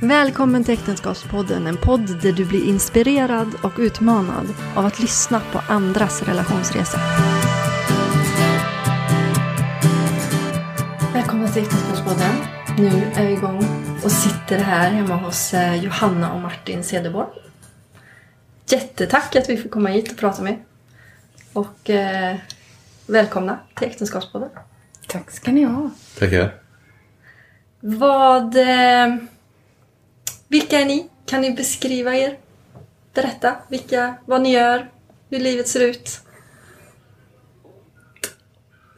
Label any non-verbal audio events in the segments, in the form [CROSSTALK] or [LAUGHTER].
Välkommen till Äktenskapspodden, en podd där du blir inspirerad och utmanad av att lyssna på andras relationsresa. Välkommen till Äktenskapspodden. Nu är vi igång och sitter här hemma hos eh, Johanna och Martin Cederborn. Jättetack att vi får komma hit och prata med er. Och eh, välkomna till Äktenskapspodden. Tack ska ni ha. Tackar. Vad... Eh, vilka är ni? Kan ni beskriva er? Berätta vilka, vad ni gör, hur livet ser ut.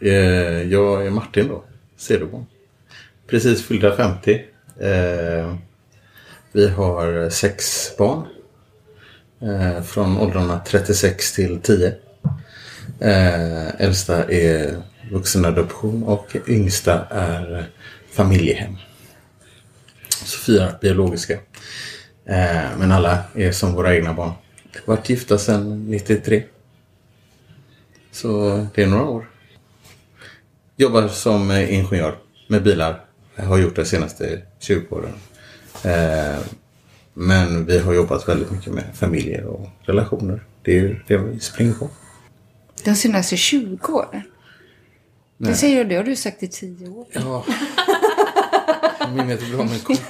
Eh, Jag är Martin då, Cederborn. Precis fyllda 50. Eh, Vi har sex barn. eh, Från åldrarna 36 till 10. Eh, Äldsta är vuxenadoption och yngsta är familjehem. Så fyra biologiska. Eh, Men alla är som våra egna barn. Varit gifta sedan 93. Så det är några år. Jobbar som eh, ingenjör med bilar. Jag har gjort det senaste 20 åren. Eh, Men vi har jobbat väldigt mycket med familjer och relationer. Det är ju det vi springer på. De senaste 20 åren. Det säger du, det har du sagt i 10 år. Ja. [LAUGHS] Minnet är bra med kort. [LAUGHS]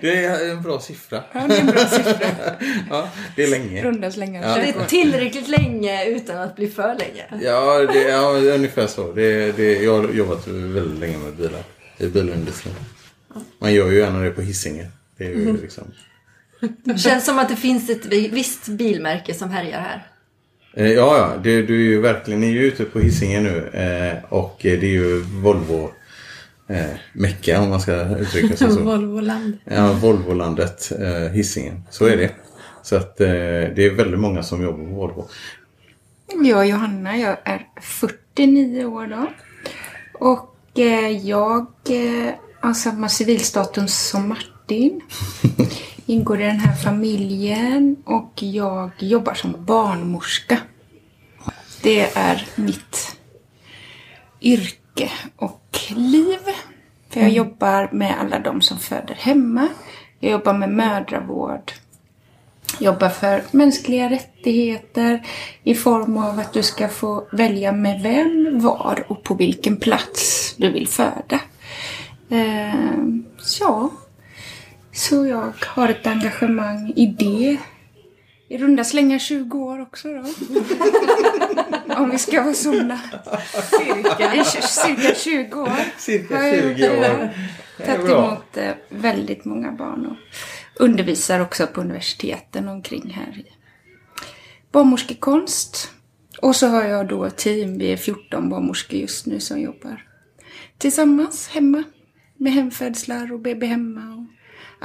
Det är en bra siffra. Ja, det är en bra siffra. [LAUGHS] Ja, det är länge. Runda slängar Ja. Det 20 år. är tillräckligt länge utan att bli för länge. Ja, det, ja ungefär så. Det, det, jag har jobbat väldigt länge med bilar. I bilindustrin. Man gör ju gärna det på Hisingen. Det är ju liksom... Det känns som att det finns ett visst bilmärke som härjar här. Eh, Ja, ja. Det, du är ju verkligen, ni är ju ute på Hisingen nu. Eh, och eh, det är ju Volvo eh, Mecka om man ska uttrycka sig så. [LAUGHS] Volvoland. Ja, Volvolandet eh, Hisingen. Så är det. Så att eh, det är väldigt många som jobbar på Volvo. Jag är Johanna, jag är 49 år då. Och eh, jag eh, har samma civilstatus som Martin. [LAUGHS] Ingår i den här familjen och jag jobbar som barnmorska. Det är mitt yrke och liv. För jag jobbar med alla de som föder hemma. Jag jobbar med mödravård. Jobbar för mänskliga rättigheter i form av att du ska få välja med vem, var och på vilken plats du vill föda. Eh, så, ja. så jag har ett engagemang i det. I runda slängar 20 år också då. [LAUGHS] Om vi ska vara sådana. Cirka. Cirka 20 år. Cirka har jag 20 gjort det. år. Tagit emot eh, väldigt många barn och undervisar också på universiteten omkring här i barnmorskekonst. Och så har jag då team, vi är 14 barnmorskor just nu som jobbar tillsammans hemma med hemfödslar och BB hemma och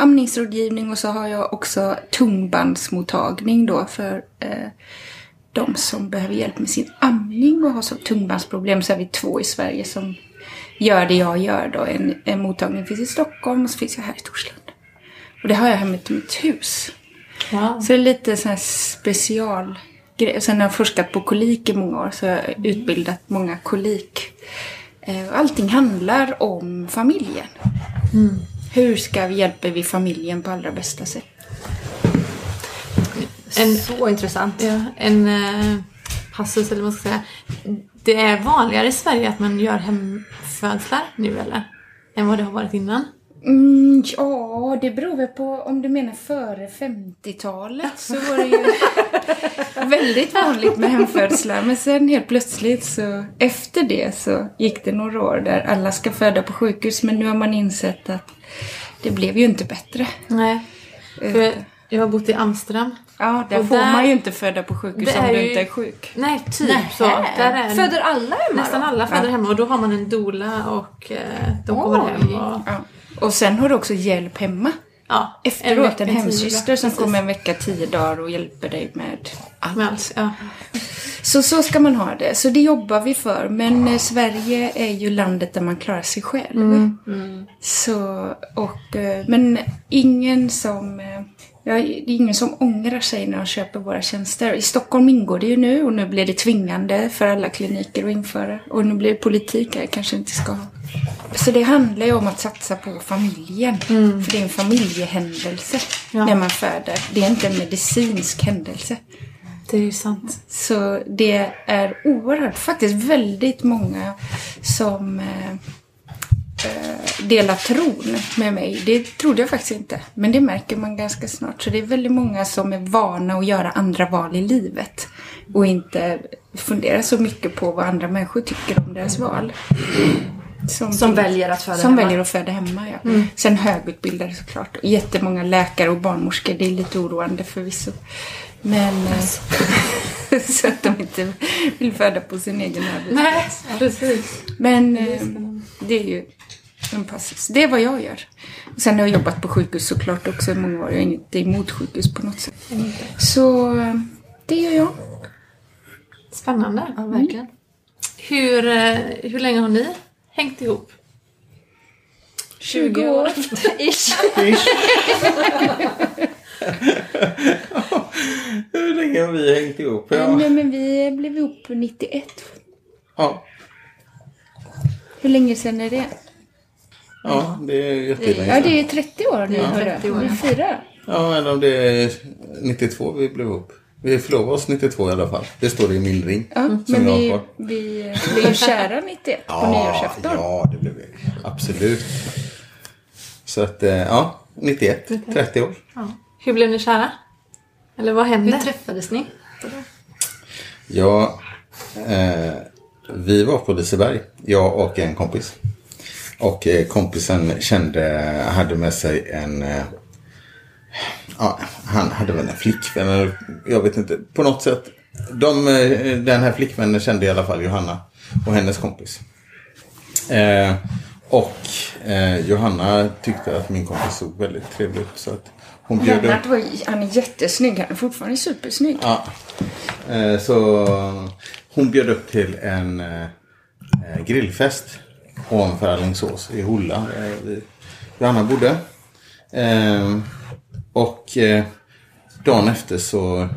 amningsrådgivning och så har jag också tungbandsmottagning då för eh, de som behöver hjälp med sin amning och har så tungbandsproblem så är vi två i Sverige som gör det jag gör då. En, en mottagning finns i Stockholm och så finns jag här i Torslanda. Och det har jag hemma i mitt hus. Wow. Så det är lite sån här special grej. Och sen har jag forskat på kolik i många år så jag har utbildat många kolik. Eh, Allting handlar om familjen. Hur ska vi hjälpa vi familjen på allra bästa sätt? En, Så intressant. ja, en eh, passus eller vad man ska säga. Det är vanligare i Sverige att man gör hemfödslar nu eller? Än vad det har varit innan. Mm, ja, det beror väl på om du menar före 50-talet så var det ju [LAUGHS] väldigt vanligt med hemfödslar. Men sen helt plötsligt så efter det så gick det några år där alla ska föda på sjukhus. Men nu har man insett att det blev ju inte bättre. Nej. För jag har bott i Amsterdam. Ja, där Och får där- man ju inte föda på sjukhus om du ju- inte är sjuk. Nej, typ så. Där är en, Föder alla hemma nästan då? alla föder Ja. hemma och då har man en doula och eh, de kommer Oj. hem och... Ja. Och sen har du också hjälp hemma. Ja, Efteråt, en tio hemsyster som kommer en vecka, tio dagar och hjälper dig med allt. Med allt, ja. Så så ska man ha det. Så det jobbar vi för. Men eh, Sverige är ju landet där man klarar sig själv. Så, och, eh, men ingen som... eh, Ja, det är ingen som ångrar sig när de köper våra tjänster. I Stockholm ingår det ju nu och nu blir det tvingande för alla kliniker att införa. Och nu blir det politik här, kanske inte ska Alltså det handlar ju om att satsa på familjen. För det är en familjehändelse Ja. när man föder. Det är inte en medicinsk händelse. Det är ju sant. Så det är oerhört, faktiskt väldigt många som eh, delar tron med mig. Det trodde jag faktiskt inte. Men det märker man ganska snart. Så det är väldigt många som är vana att göra andra val i livet. Och inte fundera så mycket på vad andra människor tycker om deras val. Som, Som väljer att föda som hemma. väljer att föda hemma, ja. Sen högutbildade såklart. Jättemånga läkare och barnmorskor. Det är lite oroande förvisso. Men... eh, [LAUGHS] så att de inte vill föda på sin egen arbetsplats. Nej, precis. Men eh, det är ju en passus. Det är vad jag gör. Sen har jag jobbat på sjukhus såklart också i många år. Jag är inte emot sjukhus på något sätt. Så eh, det gör jag. Spännande. Ja, verkligen. Hur, eh, hur länge har ni hängt ihop? 20 år. [LAUGHS] Ish. [LAUGHS] Hur länge har vi hängt ihop? Ja. Nej, men vi blev ihop 91. Ja, Hur länge sedan är det? Ja det är jättelänge Ja, det är 30 år nu. hörru. 30 år, Vi firar. Ja, eller om det är 92 vi blev ihop. Vi förlovade oss 92 i alla fall. Det står det i min ring. Ja, som men jag har vi, vi blev ju kära 91 på nyårsafton. Ja, det blev vi. Absolut. Så att, eh, ja, 91, 30 år. Ja. Hur blev ni kära? Eller vad Hur hände? träffades ni? Ja, eh, vi var på Liseberg, jag och en kompis. Och eh, kompisen kände, hade med sig en, eh, ja, han hade väl en flickvän, eller jag vet inte, på något sätt. De, eh, den här flickvännen kände i alla fall Johanna och hennes kompis. Eh, och eh, Johanna tyckte att min kompis såg väldigt trevlig ut. Så att hon bjöd. Lennart var, han är jättesnygg. Han är fortfarande supersnygg. Ja. Eh, Så hon bjöd upp till en grillfest ovanför Alingsås i Holla där vi, Johanna bodde. Eh, Och eh, dagen efter så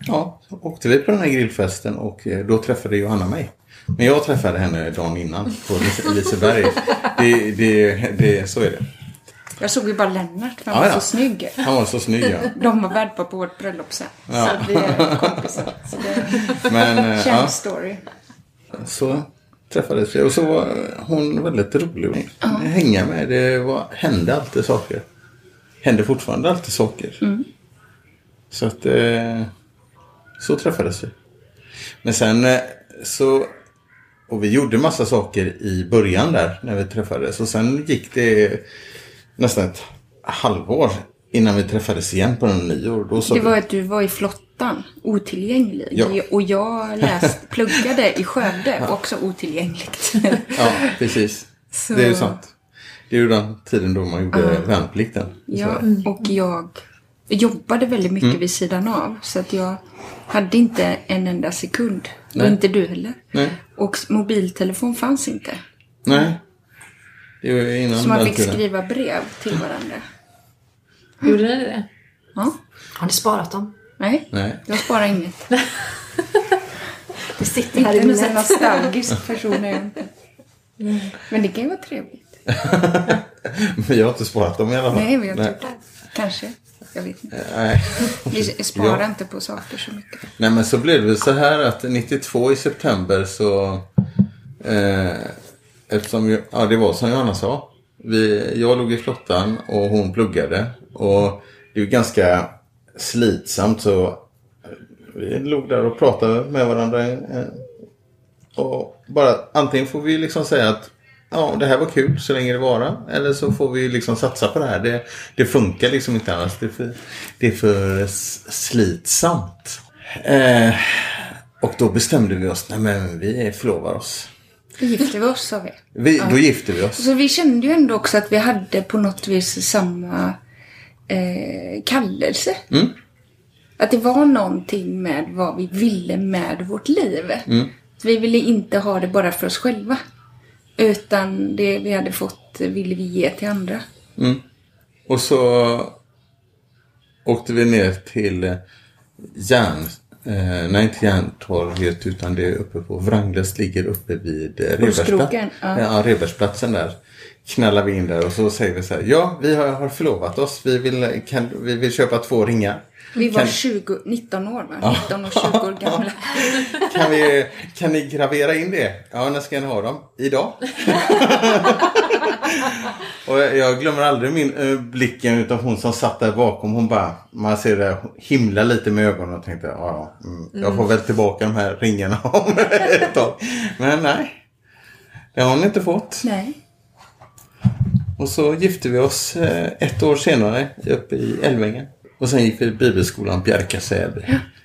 ja, så åkte vi på den här grillfesten och eh, då träffade Johanna mig. Men jag träffade henne dagen innan på Lise- Liseberg. Det, det, det, så är det. Jag såg ju bara Lennart, för han Ja, var ja. så snygg. Han var så snygg ja. De var värdpar på vårt bröllop sen. Så att vi är kompisar. Så det är [LAUGHS] Men en eh, känd ja. story. så träffades vi och så var hon väldigt rolig att hänga med. Det var, hände alltid saker. Hände fortfarande alltid saker. Så att eh, så träffades vi. Men sen eh, så och vi gjorde massa saker i början där när vi träffades och sen gick det nästan ett halvår innan vi träffades igen på en nyår. Då sa Det var att du var i flottan, otillgänglig. Ja. Och jag läst, [LAUGHS] pluggade i Skövde, också otillgängligt. [LAUGHS] Ja, precis. Så- Det är ju sant. Det är ju den tiden då man gjorde värnplikten. i Ja, och jag jobbade väldigt mycket vid sidan av. Så att jag hade inte en enda sekund. Nej. Och inte du heller. Nej. Och mobiltelefon fanns inte. Nej. Det var innan Så man den fick skriva brev till varandra. Gjorde ni det? Ja. Har ni sparat dem? Nej, Nej. jag sparar inget. Det sitter här i Inte en sån minnet. nostalgisk person är inte. Men det kan ju vara trevligt. [LAUGHS] Men jag har inte sparat dem i alla fall. Nej, men jag tror det. Kanske. Jag vet inte. Nej. Vi sparar Ja. inte på saker så mycket. Nej men så blev det så här att 92 i september så eh, Eftersom ja, det var som Johanna sa. Vi, jag låg i flottan och hon pluggade. Och det är ju ganska slitsamt så vi låg där och pratade med varandra. Och bara antingen får vi liksom säga att ja, det här var kul så länge det varar. Eller så får vi liksom satsa på det här. Det, det funkar liksom inte annars. Det är för, det är för slitsamt. Eh, och då bestämde vi oss, nej men vi förlovar oss. Då gifte vi oss, sa vi. Vi, Då gifte vi oss. Så vi kände ju ändå också att vi hade på något vis samma eh, kallelse. Mm. Att det var någonting med vad vi ville med vårt liv. Mm. Vi ville inte ha det bara för oss själva. Utan det vi hade fått ville vi ge till andra. Och så åkte vi ner till eh, järn, Eh, nej, inte Järntorget utan det är uppe på Wranglös ligger uppe vid eh, Kroken, ja. ja, Rebergsplatsen där. Knallar vi in där och så säger vi så här. Ja, vi har, har förlovat oss. Vi vill, kan, vi vill köpa två ringar. Vi var Kan- 20, 19 år va? 19 och 20 år gamla. [LAUGHS] Kan, vi, kan ni gravera in det? Ja, när ska ni ha dem? Idag? [LAUGHS] och jag, glömmer aldrig min eh, blicken utav hon som satt där bakom. Hon bara, man ser det himla lite med ögonen och tänkte, ja, mm, jag får väl tillbaka de här ringarna [LAUGHS] om ett tag. Men nej, det har hon inte fått. Nej. Och så gifte vi oss eh, ett år senare uppe i Älvängen. Och sen gick vi i bibelskolan Bjärka Säby.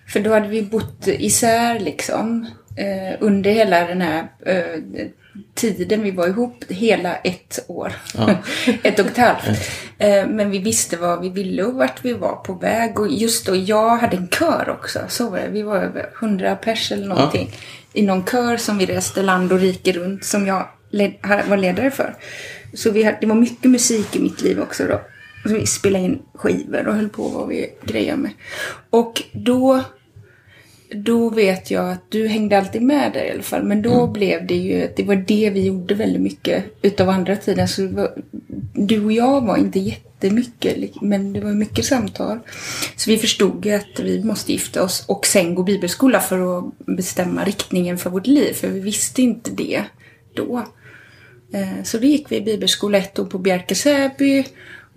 För då hade vi bott isär liksom eh, under hela den här eh, tiden vi var ihop, hela ett år. [LAUGHS] ett och ett halvt. Eh, men vi visste vad vi ville och vart vi var på väg. Och just då, jag hade en kör också. Så var det. Vi var över 100 pers eller någonting. I någon kör som vi reste land och rike runt som jag led, var ledare för. Så vi hade, det var mycket musik i mitt liv också då. Vi spelade in skivor och höll på vad vi grejade med. Och då då vet jag att du hängde alltid med där i alla fall. Men då blev det ju, det var det vi gjorde väldigt mycket utav andra tiden. Så var, du och jag var inte jättemycket, men det var mycket samtal. Så vi förstod ju att vi måste gifta oss och sen gå bibelskola för att bestämma riktningen för vårt liv. För vi visste inte det då. Eh, Så då gick vi i bibelskola ett år på Bjärka Säby.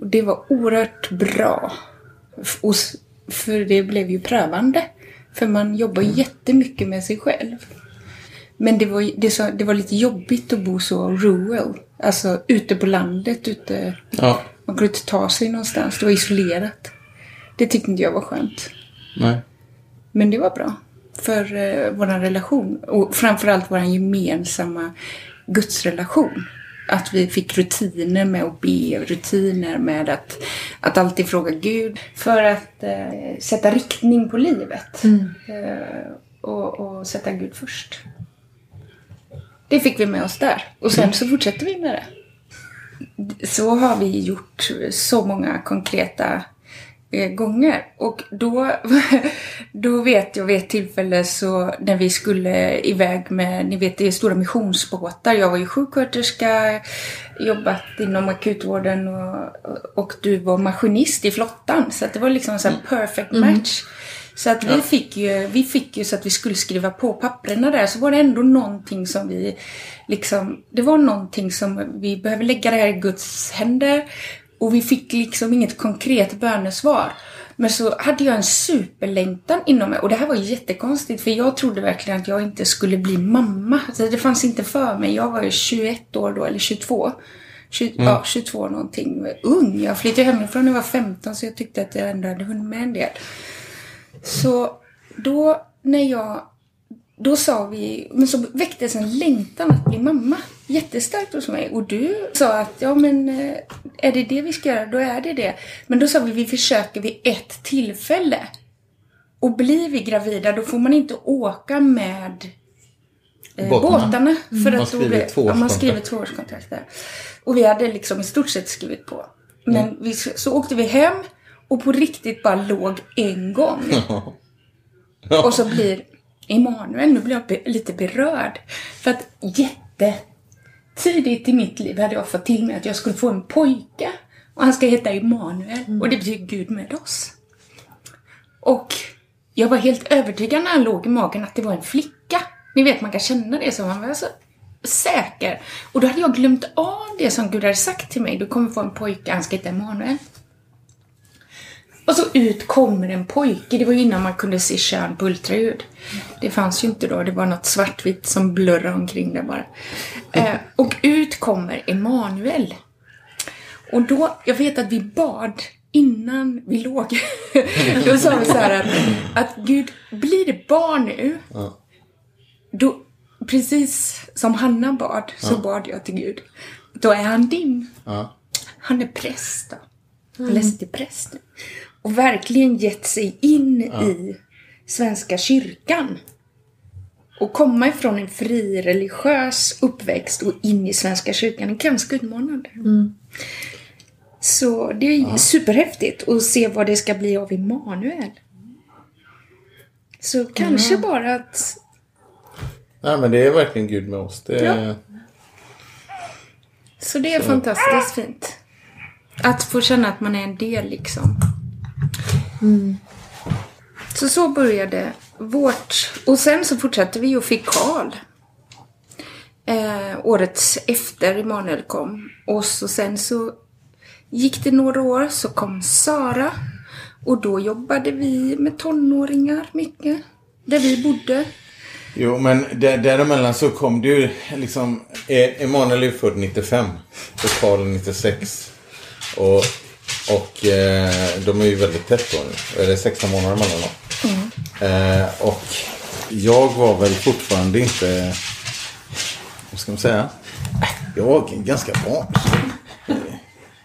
Och det var oerhört bra. Och För det blev ju prövande. För man jobbar jättemycket med sig själv. Men det var, det, så, det var lite jobbigt att bo så rural. Alltså ute på landet. Ute, Ja, man kunde inte ta sig någonstans. Det var isolerat. Det tyckte inte jag var skönt. nej. Men det var bra för eh, vår relation. Och framförallt vår gemensamma gudsrelation. Att vi fick rutiner med att be, rutiner med att, att alltid fråga Gud. För att eh, sätta riktning på livet. Eh, och, och sätta Gud först. Det fick vi med oss där. Och sen så fortsätter vi med det. Så har vi gjort så många konkreta gånger. Och då, [LAUGHS] då vet jag vid ett tillfälle så när vi skulle iväg med, ni vet det är stora missionsbåtar. Jag var ju sjuksköterska, jobbat inom akutvården och, och du var maskinist i flottan. Så att det var liksom en här perfect match. Så att vi, fick ju, vi fick ju så att vi skulle skriva på papperna där så var det ändå någonting som vi liksom, det var någonting som vi behöver lägga det här i Guds händer och vi fick liksom inget konkret bönesvar. Men så hade jag en superlängtan inom mig och det här var jättekonstigt för jag trodde verkligen att jag inte skulle bli mamma. Alltså det fanns inte för mig. Jag var ju 21 år då, eller 22. 20, Ja, 22 någonting. Ung. Jag flyttade hemifrån när jag var 15 så jag tyckte att jag ändå hade hunnit med en del. Så då när jag... Då sa vi... Men så väcktes en längtan att bli mamma. Jättestarkt hos mig. Och du sa att ja men eh, är det det vi ska göra, då är det det. Men då sa vi vi försöker vid ett tillfälle. Och blir vi gravida då får man inte åka med eh, Båtarna. båtarna. För Man att då blir- ja, man skriver tvåårskontrakt där. Och vi hade liksom i stort sett skrivit på. Men vi, så åkte vi hem och på riktigt bara låg en gång. [LAUGHS] Och så blir Emanuel, nu blir jag be, lite berörd. För att jättetidigt i mitt liv hade jag fått till mig att jag skulle få en pojke. Och han ska heta Emanuel. Och det betyder Gud med oss. Och jag var helt övertygad när han låg i magen att det var en flicka. Ni vet, man kan känna det som man var så säker. Och då hade jag glömt av det som Gud hade sagt till mig. Du kommer få en pojke, han ska heta Emanuel. Och så ut kommer en pojke. Det var ju innan man kunde se kön på ultraljud. Det fanns ju inte då. Det var något svartvitt som blurrade omkring där bara. Eh, och ut kommer Emanuel. Och då, jag vet att vi bad innan vi låg. [LAUGHS] då sa vi så här att, att Gud, blir det barn nu? Då, precis som Hanna bad, så bad jag till Gud. Då är han din. Ja. Han är präst då. Han läste till präst. Och verkligen gett sig in i Svenska kyrkan. Och komma ifrån en fri religiös uppväxt och in i Svenska kyrkan är ganska utmanande. Så det är superhäftigt att se vad det ska bli av Emanuel. Så kanske bara att... Nej, men det är verkligen Gud med oss. Det är, Ja. Så det är fantastiskt fint. Att få känna att man är en del liksom. Mm. Så så började vårt... Och sen så fortsatte vi och fick Karl. Eh, året efter Emanuel kom. Och så sen så gick det några år så kom Sara. Och då jobbade vi med tonåringar mycket. Där vi bodde. Jo, men där, däremellan så kom det ju liksom... E- Emanuel är ju född 95 och Karl 96. Och, och eh, de är ju väldigt tätt då nu. Är det 16 månader mellan dem? Eh, och jag var väl fortfarande inte... Vad ska man säga? Äh, Jag var ganska barnslig.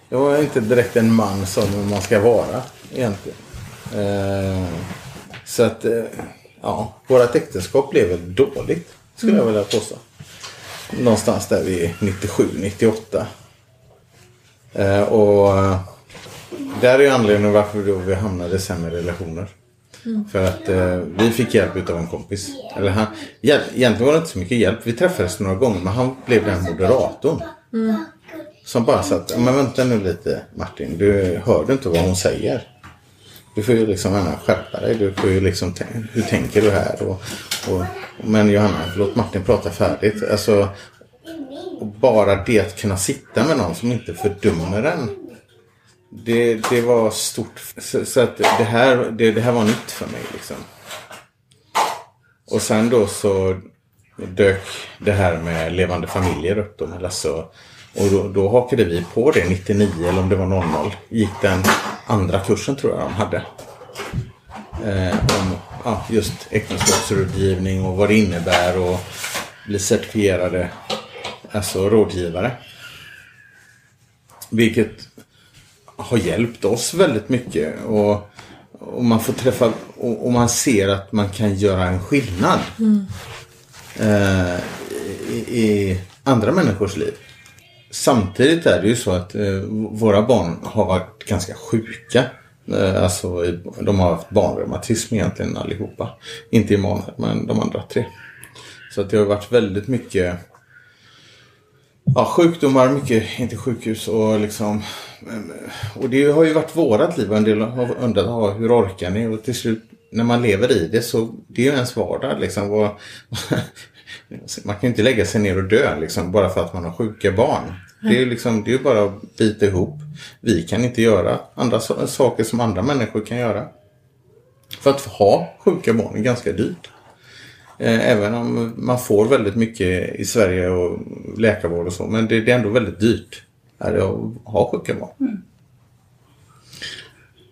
Jag var inte direkt en man som man ska vara egentligen. Eh, så att, eh, ja, vårat äktenskap blev väl dåligt. Skulle jag vilja påstå. Någonstans där vid 97, 98. Eh, och där är ju anledningen varför då vi hamnade sen i relationer. För att eh, vi fick hjälp av en kompis. Eller han, hjälp, egentligen var det inte så mycket hjälp. Vi träffades några gånger men han blev den moderatorn. Som bara satt, men vänta nu lite Martin, du hörde inte vad hon säger. Du får ju liksom gärna skärpa dig. Du får ju liksom, hur tänker du här? Och, och, men Johanna, låt Martin prata färdigt. Alltså, bara det att kunna sitta med någon som inte fördömer en. Det, det var stort. Så, så att det här, det, det här var nytt för mig liksom. Och sen då så dök det här med levande familjer upp då med Lasse. Och, och då, då hakade vi på det 99 eller om det var 00. Gick den andra kursen tror jag de hade. Eh, om ja, just äktenskapsrådgivning och vad det innebär och bli certifierade alltså rådgivare. Vilket har hjälpt oss väldigt mycket. Och, och man får träffa och, och man ser att man kan göra en skillnad. Eh, i, I andra människors liv. Samtidigt är det ju så att eh, våra barn har varit ganska sjuka. Eh, alltså, i- de har haft barnreumatism egentligen allihopa. Inte Emanuel, men de andra tre. Så att det har varit väldigt mycket ja, sjukdomar, mycket, inte sjukhus och liksom ehm, och det har ju varit vårat liv och en del har undrat ja, hur orkar ni? Och till slut när man lever i det så det är ju ens vardag liksom. Och, [LAUGHS] man kan ju inte lägga sig ner och dö liksom bara för att man har sjuka barn. Det är ju liksom, det är bara att bita ihop. Vi kan inte göra andra saker som andra människor kan göra. För att ha sjuka barn är ganska dyrt. Eh, Även om man får väldigt mycket i Sverige och läkarvård och så. Men det, det är ändå väldigt dyrt är det att ha sjuka barn.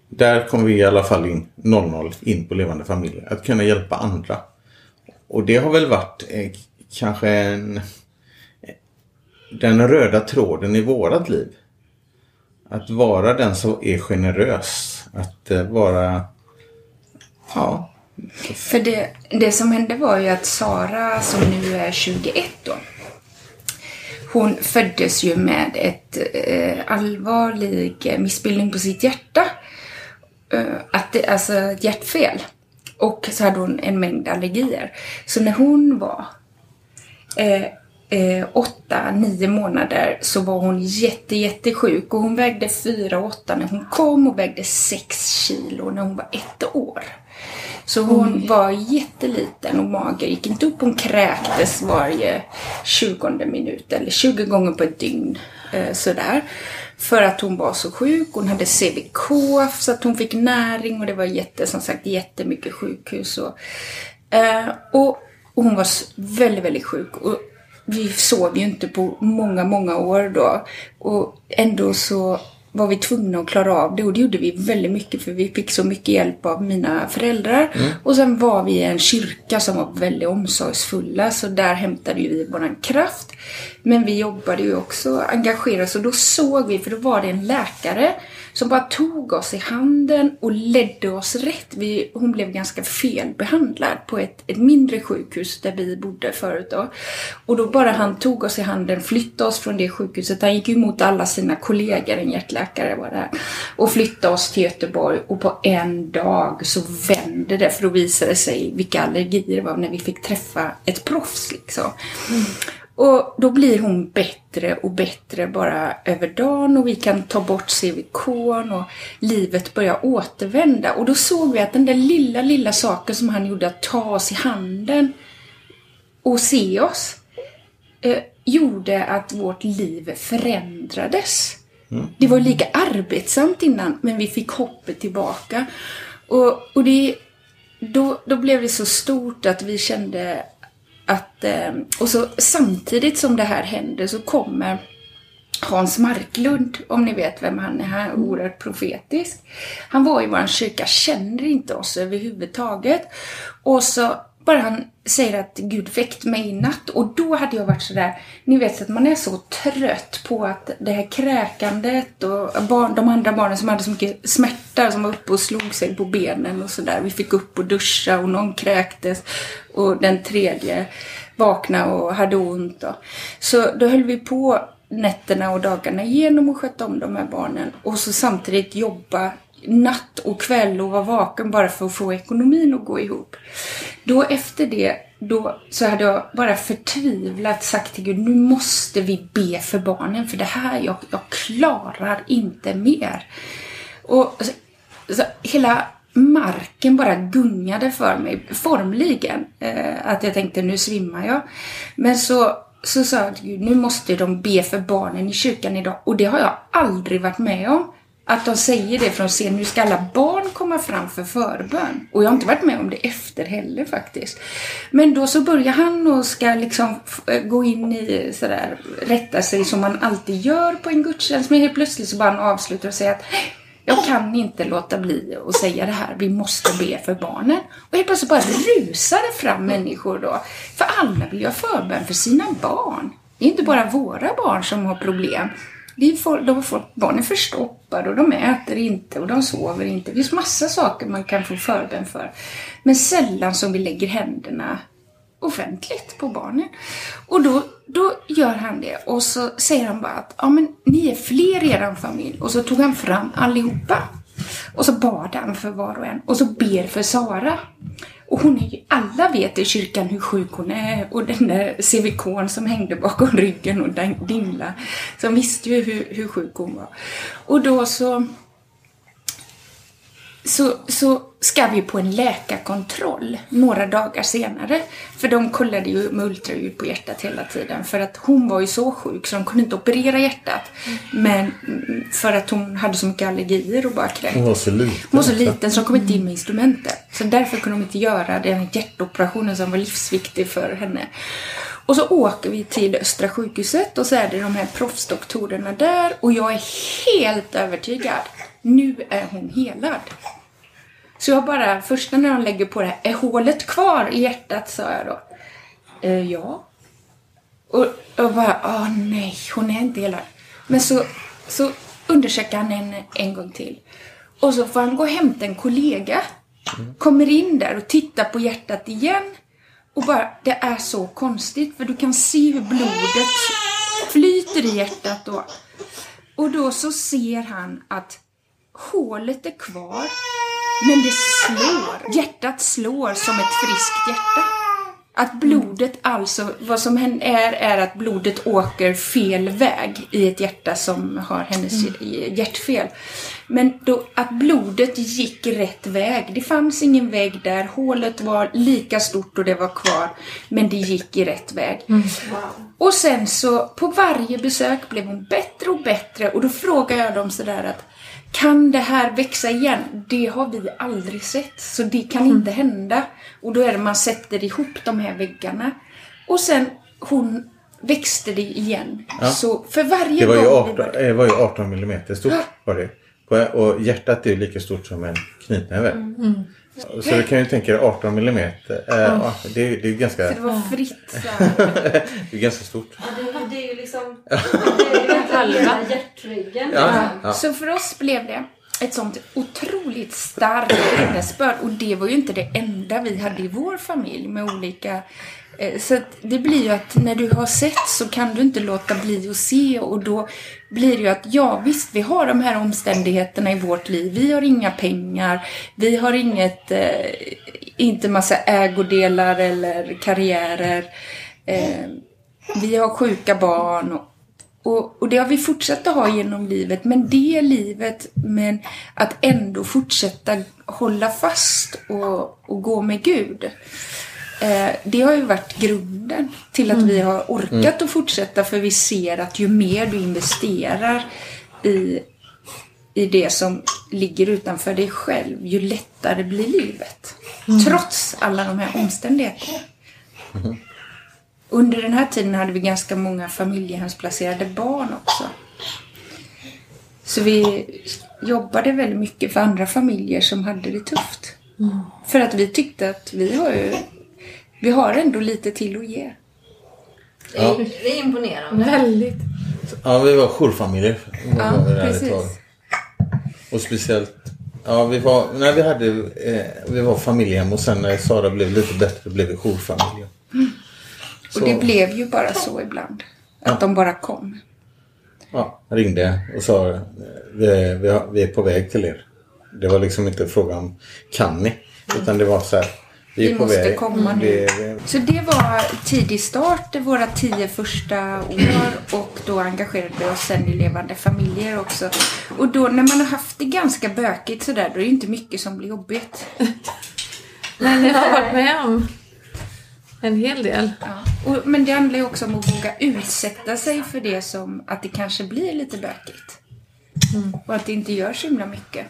Där kommer vi i alla fall in 00 in på levande familjer. Att kunna hjälpa andra. Och det har väl varit eh, kanske en, den röda tråden i vårat liv. Att vara den som är generös. Att eh, vara ja, för det, det som hände var ju att Sara, som nu är 21 då, hon föddes ju med ett eh, allvarlig missbildning på sitt hjärta. Eh, att det, alltså ett hjärtfel. Och så hade hon en mängd allergier. Så när hon var eh, eh, åtta, nio månader så var hon jätte, jättesjuk. Och hon vägde 4,8 när hon kom och vägde 6 kilo när hon var ett år. Så hon var jätteliten och mager, gick inte upp. Hon kräktes varje 20 minut eller 20 gånger på ett dygn. Eh, sådär. För att hon var så sjuk. Hon hade CVK så att hon fick näring och det var jätte, som sagt jättemycket sjukhus. Och, eh, och, och hon var väldigt, väldigt sjuk. Och vi sov ju inte på många, många år då. Och ändå så var vi tvungna att klara av det och det gjorde vi väldigt mycket för vi fick så mycket hjälp av mina föräldrar. Och sen var vi i en kyrka som var väldigt omsorgsfulla så där hämtade vi våran kraft. Men vi jobbade ju också engagerat och då såg vi, för då var det en läkare som bara tog oss i handen och ledde oss rätt. Vi, hon blev ganska felbehandlad på ett, ett mindre sjukhus där vi bodde förut då. Och då bara han tog oss i handen, flyttade oss från det sjukhuset. Han gick ju emot alla sina kollegor, en hjärtläkare var där. Och flyttade oss till Göteborg och på en dag så vände det för då visade det sig vilka allergier det var när vi fick träffa ett proffs liksom. Mm. Och då blir hon bättre och bättre bara över dagen och vi kan ta bort CVK och livet börjar återvända. Och då såg vi att den där lilla, lilla saken som han gjorde att ta oss i handen och se oss eh, gjorde att vårt liv förändrades. Det var lika arbetsamt innan men vi fick hoppet tillbaka. Och, och det, då, då blev det så stort att vi kände att... Eh, och så samtidigt som det här händer så kommer Hans Marklund, om ni vet vem han är, han är oerhört profetisk. Han var i vår kyrka, känner inte oss överhuvudtaget. Och så bara han säger att Gud väckt mig i natt och då hade jag varit sådär, ni vet att man är så trött på att det här kräkandet och barn, de andra barnen som hade så mycket smärta som var uppe och slog sig på benen och sådär. Vi fick upp och duscha och någon kräktes och den tredje vaknade och hade ont. Och. Så då höll vi på nätterna och dagarna igenom och sköta om de här barnen och så samtidigt jobba natt och kväll och vara vaken bara för att få ekonomin att gå ihop. Då efter det, då så hade jag bara förtvivlat sagt till Gud, nu måste vi be för barnen för det här, jag, jag klarar inte mer. Och så, så, hela marken bara gungade för mig, formligen. Eh, att jag tänkte, nu svimmar jag. Men så så sa jag till Gud, nu måste de be för barnen i kyrkan idag. Och det har jag aldrig varit med om. Att de säger det från scen, nu ska alla barn komma fram för förbön. Och jag har inte varit med om det efter heller faktiskt. Men då så börjar han och ska liksom gå in i sådär, rätta sig som man alltid gör på en gudstjänst. Men helt plötsligt så bara han avslutar och säger att jag kan inte låta bli att säga det här. Vi måste be för barnen. Och helt plötsligt bara rusar det fram människor då. För alla vill göra förbön för sina barn. Det är inte bara våra barn som har problem. Vi får, de får, barnen är förstoppade och de äter inte och de sover inte. Det finns massa saker man kan få förbön för. Men sällan som vi lägger händerna offentligt på barnen. Och då, då gör han det och så säger han bara att ja, men ni är fler i er familj. Och så tog han fram allihopa. Och så bad han för var och en. Och så ber för Sara. Och hon är ju, alla vet i kyrkan hur sjuk hon är. Och den där CVK som hängde bakom ryggen och dingla. Så de visste ju hur, hur sjuk hon var. Och då så så, så ska vi på en läkarkontroll några dagar senare. För de kollade ju med ultraljud på hjärtat hela tiden. För att hon var ju så sjuk så de kunde inte operera hjärtat. Men för att hon hade så mycket allergier och bara kräktes. Hon var så liten. Hon var så liten så de kom inte in med instrumenten. Så därför kunde de inte göra den hjärtoperationen som var livsviktig för henne. Och så åker vi till Östra sjukhuset och så är det de här proffsdoktorerna där och jag är helt övertygad. Nu är hon helad. Så jag bara, första när de lägger på det här, är hålet kvar i hjärtat? sa jag då. E, ja. Och jag bara, åh nej, hon är inte helad. Men så, så undersöker han henne en gång till. Och så får han gå och hämta en kollega. Kommer in där och tittar på hjärtat igen. Och bara, det är så konstigt för du kan se hur blodet flyter i hjärtat då. Och då så ser han att hålet är kvar, men det slår. Hjärtat slår som ett friskt hjärta. Att blodet alltså, vad som är, är att blodet åker fel väg i ett hjärta som har hennes hjärtfel. Men då, att blodet gick rätt väg. Det fanns ingen väg där. Hålet var lika stort och det var kvar. Men det gick i rätt väg. Och sen så, på varje besök blev hon bättre och bättre. Och då frågar jag dem sådär att kan det här växa igen? Det har vi aldrig sett. Så det kan inte hända. Och då är det man sätter ihop de här väggarna. Och sen hon växte det igen. Ja. Så för varje Det var ju gång... 18, det var ju 18 mm stort. Var det. Och hjärtat är ju lika stort som en knytnäve. Mm. Så du kan ju tänka dig 18 mm. Eh, ja, det, är, det är ju ganska, För det var fritt så [LAUGHS] det är ganska stort. Ja, det, det är ju liksom... [LAUGHS] Det är ju halva hjärtryggen. Ja, ja. Så för oss blev det ett sånt otroligt starkt vittnesbörd. Och det var ju inte det enda vi hade i vår familj med olika Eh, så att det blir ju att när du har sett så kan du inte låta bli att se och då blir det ju att ja visst vi har de här omständigheterna i vårt liv. Vi har inga pengar, vi har inget, eh, inte massa ägodelar eller karriärer. Eh, vi har sjuka barn och, och, och det har vi fortsatt att ha genom livet. Men det livet, men att ändå fortsätta hålla fast och, och gå med Gud. Eh, det har ju varit grunden till att vi har orkat att fortsätta för vi ser att ju mer du investerar i, i det som ligger utanför dig själv, ju lättare blir livet. Trots alla de här omständigheterna. Under den här tiden hade vi ganska många familjehemsplacerade barn också. Så vi jobbade väldigt mycket för andra familjer som hade det tufft. För att vi tyckte att vi har ju, vi har ändå lite till att ge. Det är, det är imponerande. Väldigt. Ja, vi var jourfamiljer. Ja, precis. tag. Och speciellt, ja vi var, när vi hade, eh, vi var familjehem och sen när Sara blev lite bättre blev vi jourfamiljer. Och det blev ju bara så ibland. Att de bara kom. Ja, ringde och sa eh, vi, vi, har- vi är på väg till er. Det var liksom inte frågan om kan ni? Utan det var så här, vi Vi måste väg. komma nu. Vi, vi, Så det var tidig start, våra tio första år och då engagerade vi oss sen i levande familjer också. Och då när man har haft det ganska bökigt sådär, då är det inte mycket som blir jobbigt. [LAUGHS] Men ni har varit med om en hel del. Ja. Och, men det handlar ju också om att våga utsätta sig för det som att det kanske blir lite bökigt. Och att det inte gör så himla mycket.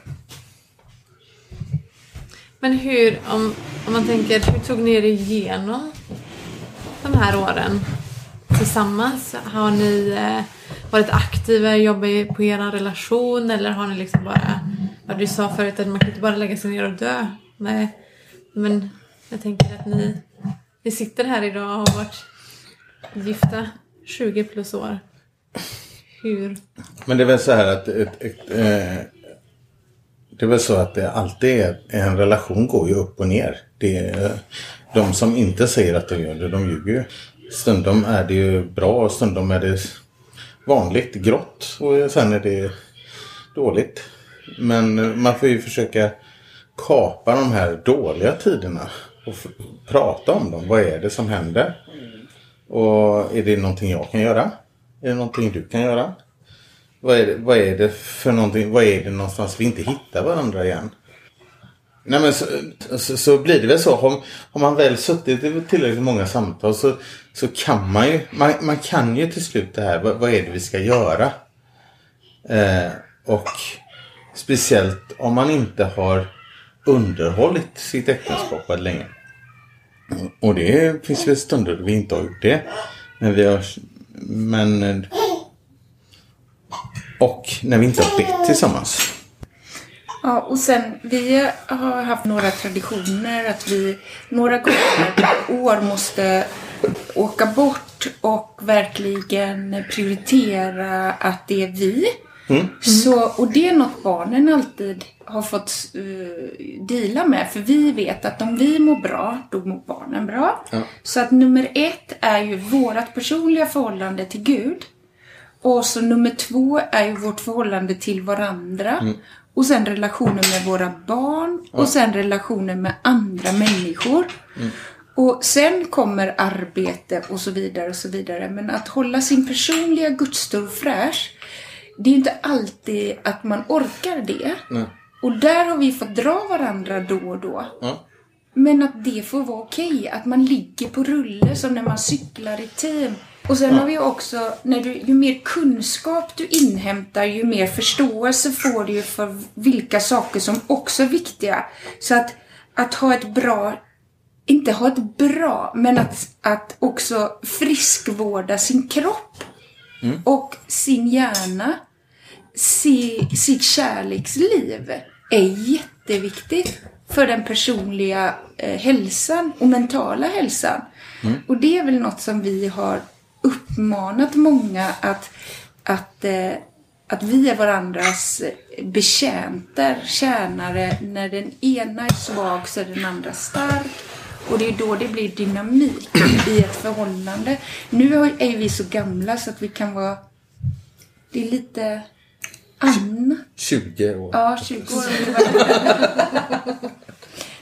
Men hur, om, om man tänker, hur tog ni er igenom de här åren tillsammans? Har ni eh, varit aktiva, jobbat på er relation eller har ni liksom bara, vad du sa förut att man kan inte bara lägga sig ner och dö. Nej, men jag tänker att ni, ni sitter här idag och har varit gifta 20 plus år. Hur? men det är väl så här att ett, ett, eh, det är väl så att det alltid är en relation går ju upp och ner. Det är, de som inte säger att de gör det, de ljuger ju. Stundom är det ju bra och stundom är det vanligt grått och sen är det dåligt. Men man får ju försöka kapa de här dåliga tiderna och prata om dem. Vad är det som händer? Och är det någonting jag kan göra? Är det någonting du kan göra? Vad är det, vad är det för någonting? Vad är det någonstans vi inte hittar varandra igen? Nej men så, så, så blir det väl så. Har, har man väl suttit i tillräckligt många samtal så, så kan man ju, man, man kan ju till slut det här. Vad, vad är det vi ska göra? Eh, och speciellt om man inte har underhållit sitt äktenskap väldigt länge. Och det finns väl stunder då vi inte har gjort det. Men vi har... Men... Och när vi inte har bett tillsammans. Ja, och sen vi har haft några traditioner att vi några gånger per år måste åka bort och verkligen prioritera att det är vi. Så, och det är något barnen alltid har fått uh, deala med. För vi vet att om vi mår bra, då mår barnen bra. Ja. Så att nummer ett är ju vårt personliga förhållande till Gud. Och så nummer två är ju vårt förhållande till varandra. Och sen relationen med våra barn. Och sen relationen med andra människor. Och sen kommer arbete och så vidare och så vidare. Men att hålla sin personliga gudstro fräsch. Det är ju inte alltid att man orkar det. Nej. Och där har vi fått dra varandra då och då. Ja. Men att det får vara okej. Att man ligger på rulle som när man cyklar i team. Och sen har vi också, när du, ju mer kunskap du inhämtar, ju mer förståelse får du ju för vilka saker som också är viktiga. Så att, att ha ett bra, inte ha ett bra, men att, att också friskvårda sin kropp. Och sin hjärna, si, sitt kärleksliv är jätteviktigt för den personliga eh, hälsan och mentala hälsan. Och det är väl något som vi har uppmanat många att, att, eh, att vi är varandras betjänter, tjänare. När den ena är svag så är den andra stark. Och det är då det blir dynamik i ett förhållande. Nu är vi så gamla så att vi kan vara... Det är lite annat. 20 år. Ja, 20 år.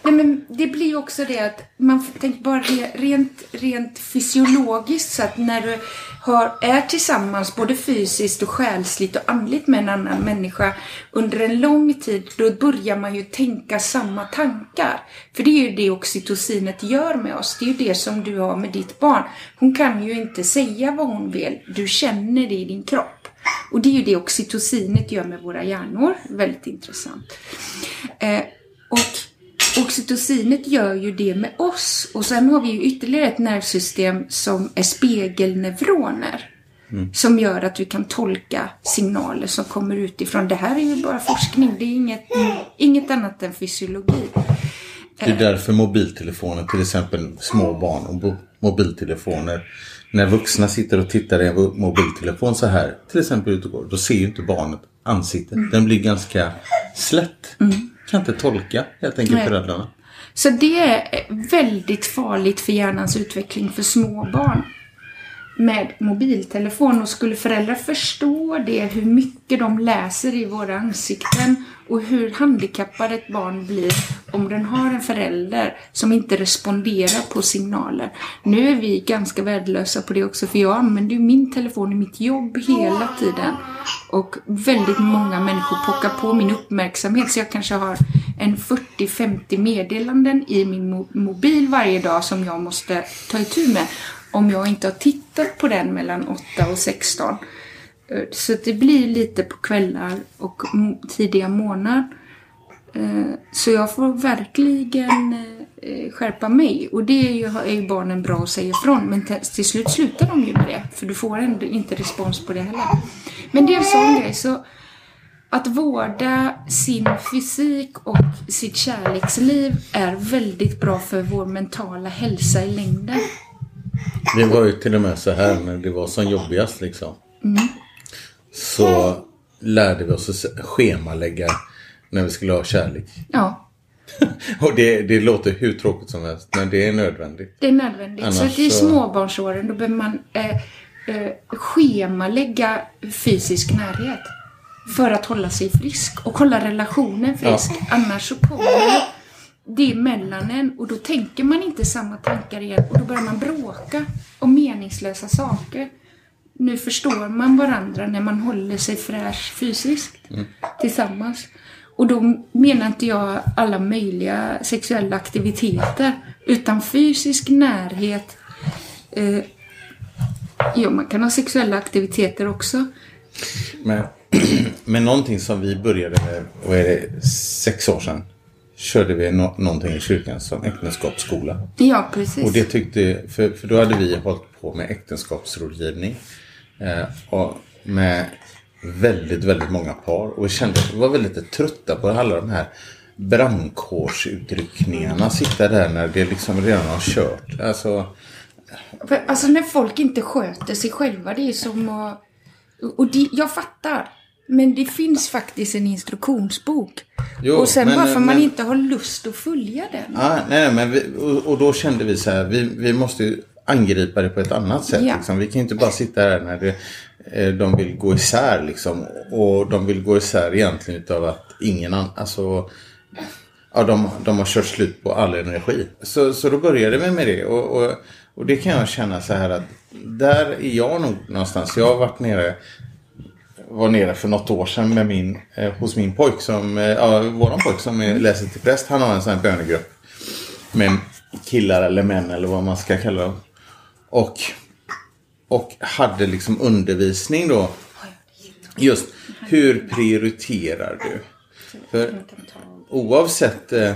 Nej, men det blir ju också det att man tänker bara rent, rent fysiologiskt så att när du har, är tillsammans både fysiskt och själsligt och andligt med en annan människa under en lång tid, då börjar man ju tänka samma tankar. För det är ju det oxytocinet gör med oss. Det är ju det som du har med ditt barn. Hon kan ju inte säga vad hon vill. Du känner det i din kropp. Och det är ju det oxytocinet gör med våra hjärnor. Väldigt intressant. Eh, och oxytocinet gör ju det med oss. Och sen har vi ju ytterligare ett nervsystem som är spegelneuroner. Som gör att vi kan tolka signaler som kommer utifrån. Det här är ju bara forskning. Det är inget, inget annat än fysiologi. Det är därför mobiltelefoner, till exempel små barn och mobiltelefoner. När vuxna sitter och tittar i en mobiltelefon så här, till exempel ute och går, då ser ju inte barnet ansiktet. Den blir ganska slätt. Kan inte tolka helt enkelt Nej. föräldrarna. Så det är väldigt farligt för hjärnans utveckling för små barn med mobiltelefon. Och skulle föräldrar förstå det, hur mycket de läser i våra ansikten och hur handikappad ett barn blir om den har en förälder som inte responderar på signaler. Nu är vi ganska värdelösa på det också för jag använder ju min telefon i mitt jobb hela tiden. Och väldigt många människor pockar på min uppmärksamhet så jag kanske har en 40-50 meddelanden i min mobil varje dag som jag måste ta itu med om jag inte har tittat på den mellan 8 och 16. Eh, så det blir lite på kvällar och tidiga morgnar. Eh, så jag får verkligen eh, skärpa mig. Och det är ju, är ju barnen bra att säga ifrån. Men till, till slut slutar de ju med det. För du får ändå inte respons på det heller. Men det är en sån grej. Så att vårda sin fysik och sitt kärleksliv är väldigt bra för vår mentala hälsa i längden. Det var ju till och med så här när det var som jobbigast liksom. Så lärde vi oss att schemalägga när vi skulle ha kärlek. Ja, [LAUGHS] Och det, det låter hur tråkigt som helst men det är nödvändigt. det är nödvändigt. så Annars att i så- småbarnsåren då behöver man eh, eh, schemalägga fysisk närhet. För att hålla sig frisk och hålla relationen frisk. Annars så kommer det mellan en och då tänker man inte samma tankar igen och då börjar man bråka om meningslösa saker. Nu förstår man varandra när man håller sig fräsch fysiskt tillsammans. Och då menar inte jag alla möjliga sexuella aktiviteter utan fysisk närhet. Eh, ja, man kan ha sexuella aktiviteter också. Men, [CLEARS THROAT] men någonting som vi började med, vad är det, sex år sedan. Körde vi no, någonting i kyrkan som äktenskapsskola. Ja, precis. Och det tyckte, för, för då hade vi hållit på med äktenskapsrådgivning. Eh, och med väldigt, väldigt många par. Och vi kände att vi var väldigt trötta på alla de här brandkårsutryckningarna. Sitta där när det liksom redan har kört. Alltså, För, alltså när folk inte sköter sig själva, det är som att... Och det, jag fattar. Men det finns faktiskt en instruktionsbok. Jo, och sen men- bara för man men- inte har lust att följa den. ah, nej, men vi, och, och då kände vi så här, vi, vi måste ju angripa det på ett annat sätt. Ja. Liksom. Vi kan inte bara sitta här när det, eh, de vill gå isär. Liksom. Och de vill gå isär egentligen utav att ingen annan, alltså Ja, de, de har kört slut på all energi. Så, så då började vi med det. Och, och, och det kan jag känna så här att där är jag nog någonstans. Jag har varit nere var nere för något år sedan med min, eh, hos min pojk som, eh, ja, våran pojk som är, läser till präst. Han har en sån här bönegrupp. Med killar eller män eller vad man ska kalla dem. Och, och hade liksom undervisning då. Just hur prioriterar du? För oavsett eh,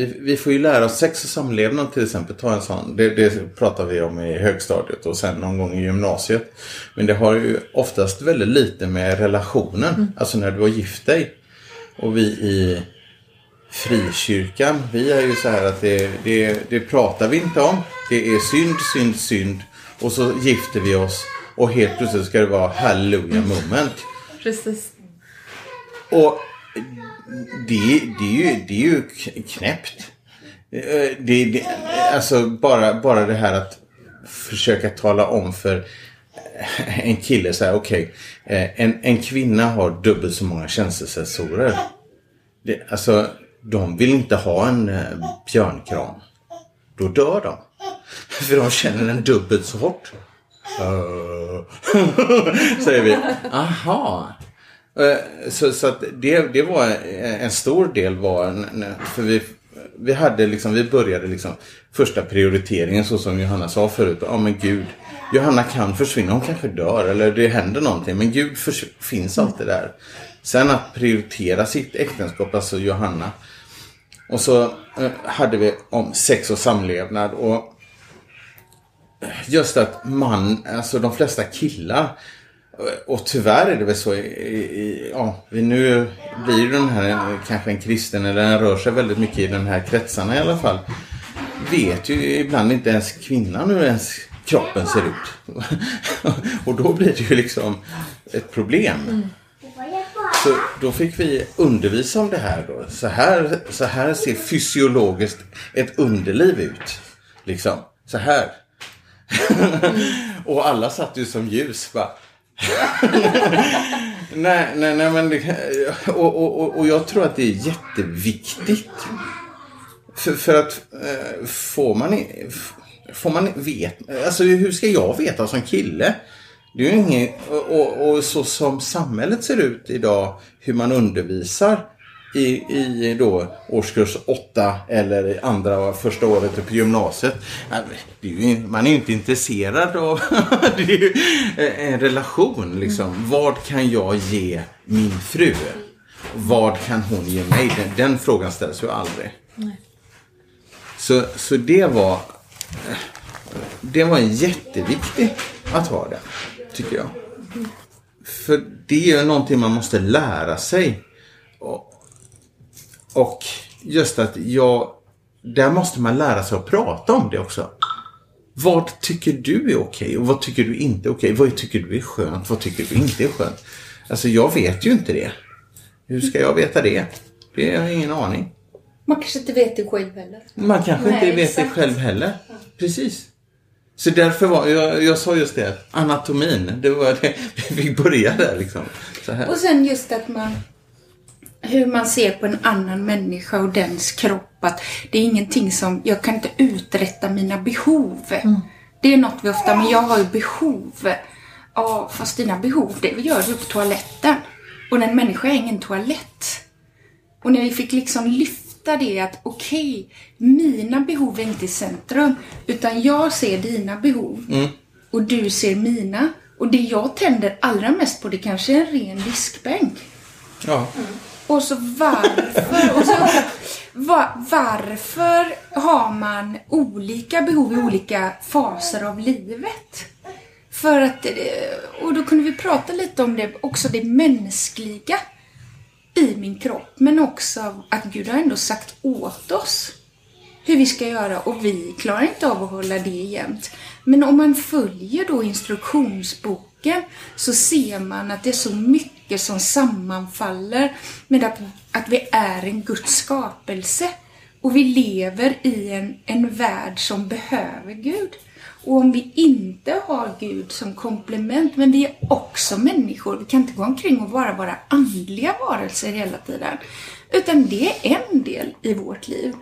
vi, vi får ju lära oss sex och samlevnad till exempel. Ta en sån. Det, det pratar vi om i högstadiet och sen någon gång i gymnasiet. Men det har ju oftast väldigt lite med relationen. Alltså när du har gift dig. Och vi i frikyrkan, vi är ju så här att det, det, det pratar vi inte om. Det är synd, synd, synd. Och så gifter vi oss. Och helt plötsligt ska det vara hallelujah moment. Precis. Och det, det, är ju, det är ju knäppt. Eh, det, det, alltså bara, bara det här att försöka tala om för eh, en kille så här, okej. Okay, en, en kvinna har dubbelt så många känselsensorer. Det, alltså, de vill inte ha en björnkram. Då dör de. [LAUGHS] För de känner den dubbelt så hårt. Uh, [LAUGHS] säger vi. Aha. Eh, så, så att det, det var eh, en stor del var, en- för vi, vi hade liksom, vi började liksom första prioriteringen så som Johanna sa förut. Ja men gud, Johanna kan försvinna, hon kanske dör eller det händer någonting. Men Gud finns alltid där. Sen att prioritera sitt äktenskap, alltså Johanna. Och så eh, hade vi om sex och samlevnad och just att man, alltså de flesta killar och tyvärr är det väl så i, i, ja, nu blir den här kanske en kristen eller den rör sig väldigt mycket i den här kretsarna i alla fall. Vet ju ibland inte ens kvinnan hur ens kroppen ser ut. [LAUGHS] och då blir det ju liksom ett problem. Så då fick vi undervisa om det här då. Så här, så här ser fysiologiskt ett underliv ut. Liksom. Så här. [LAUGHS] och alla satt ju som ljus bara. [LAUGHS] nej, nej, nej, men det, och, och, och, och jag tror att det är jätteviktigt. För, för att eh, får man Får man vet, alltså hur ska jag veta som kille? Det är ju inget, och, och, och så som samhället ser ut idag, hur man undervisar i, i då årskurs 8 eller andra första året på gymnasiet. man är ju inte intresserad av [LAUGHS] det är ju en relation. Liksom. Vad kan jag ge min fru? Vad kan hon ge mig? Den, den frågan ställs ju aldrig. Så, så det var det var jätteviktigt att ha det, tycker jag. För det är ju någonting man måste lära sig. Och, just att jag, där måste man lära sig att prata om det också. Vad tycker du är okej och vad tycker du inte är okej? Vad tycker du är skönt? Vad tycker du inte är skönt? Alltså jag vet ju inte det. Hur ska jag veta det? Det har jag ingen aning. Man kanske inte vet det själv heller. Man kanske Nej, inte vet det exakt. själv heller. Precis. Så därför var, jag, jag sa just det, anatomin, det var det, [LAUGHS] vi fick börja där liksom. Så här. Och sen just att man hur man ser på en annan människa och dens kropp. Att det är ingenting som, jag kan inte uträtta mina behov. Det är något vi ofta, men jag har ju behov. Ja, fast dina behov, det gör du på toaletten. Och en människa är ingen toalett. Och när vi fick liksom lyfta det att okej, mina behov är inte i centrum. Utan jag ser dina behov. Och du ser mina. Och det jag tänder allra mest på det kanske är en ren diskbänk. Ja. Och så varför, och så, var, varför har man olika behov i olika faser av livet? För att, eh, och då kunde vi prata lite om det, också det mänskliga i min kropp. Men också att Gud har ändå sagt åt oss hur vi ska göra och vi klarar inte av att hålla det jämt. Men om man följer då instruktionsboken så ser man att det är så mycket som sammanfaller med att, att vi är en Guds skapelse. Och vi lever i en, en värld som behöver Gud. Och om vi inte har Gud som komplement, men vi är också människor. Vi kan inte gå omkring och bara andliga varelser hela tiden. Utan det är en del i vårt liv.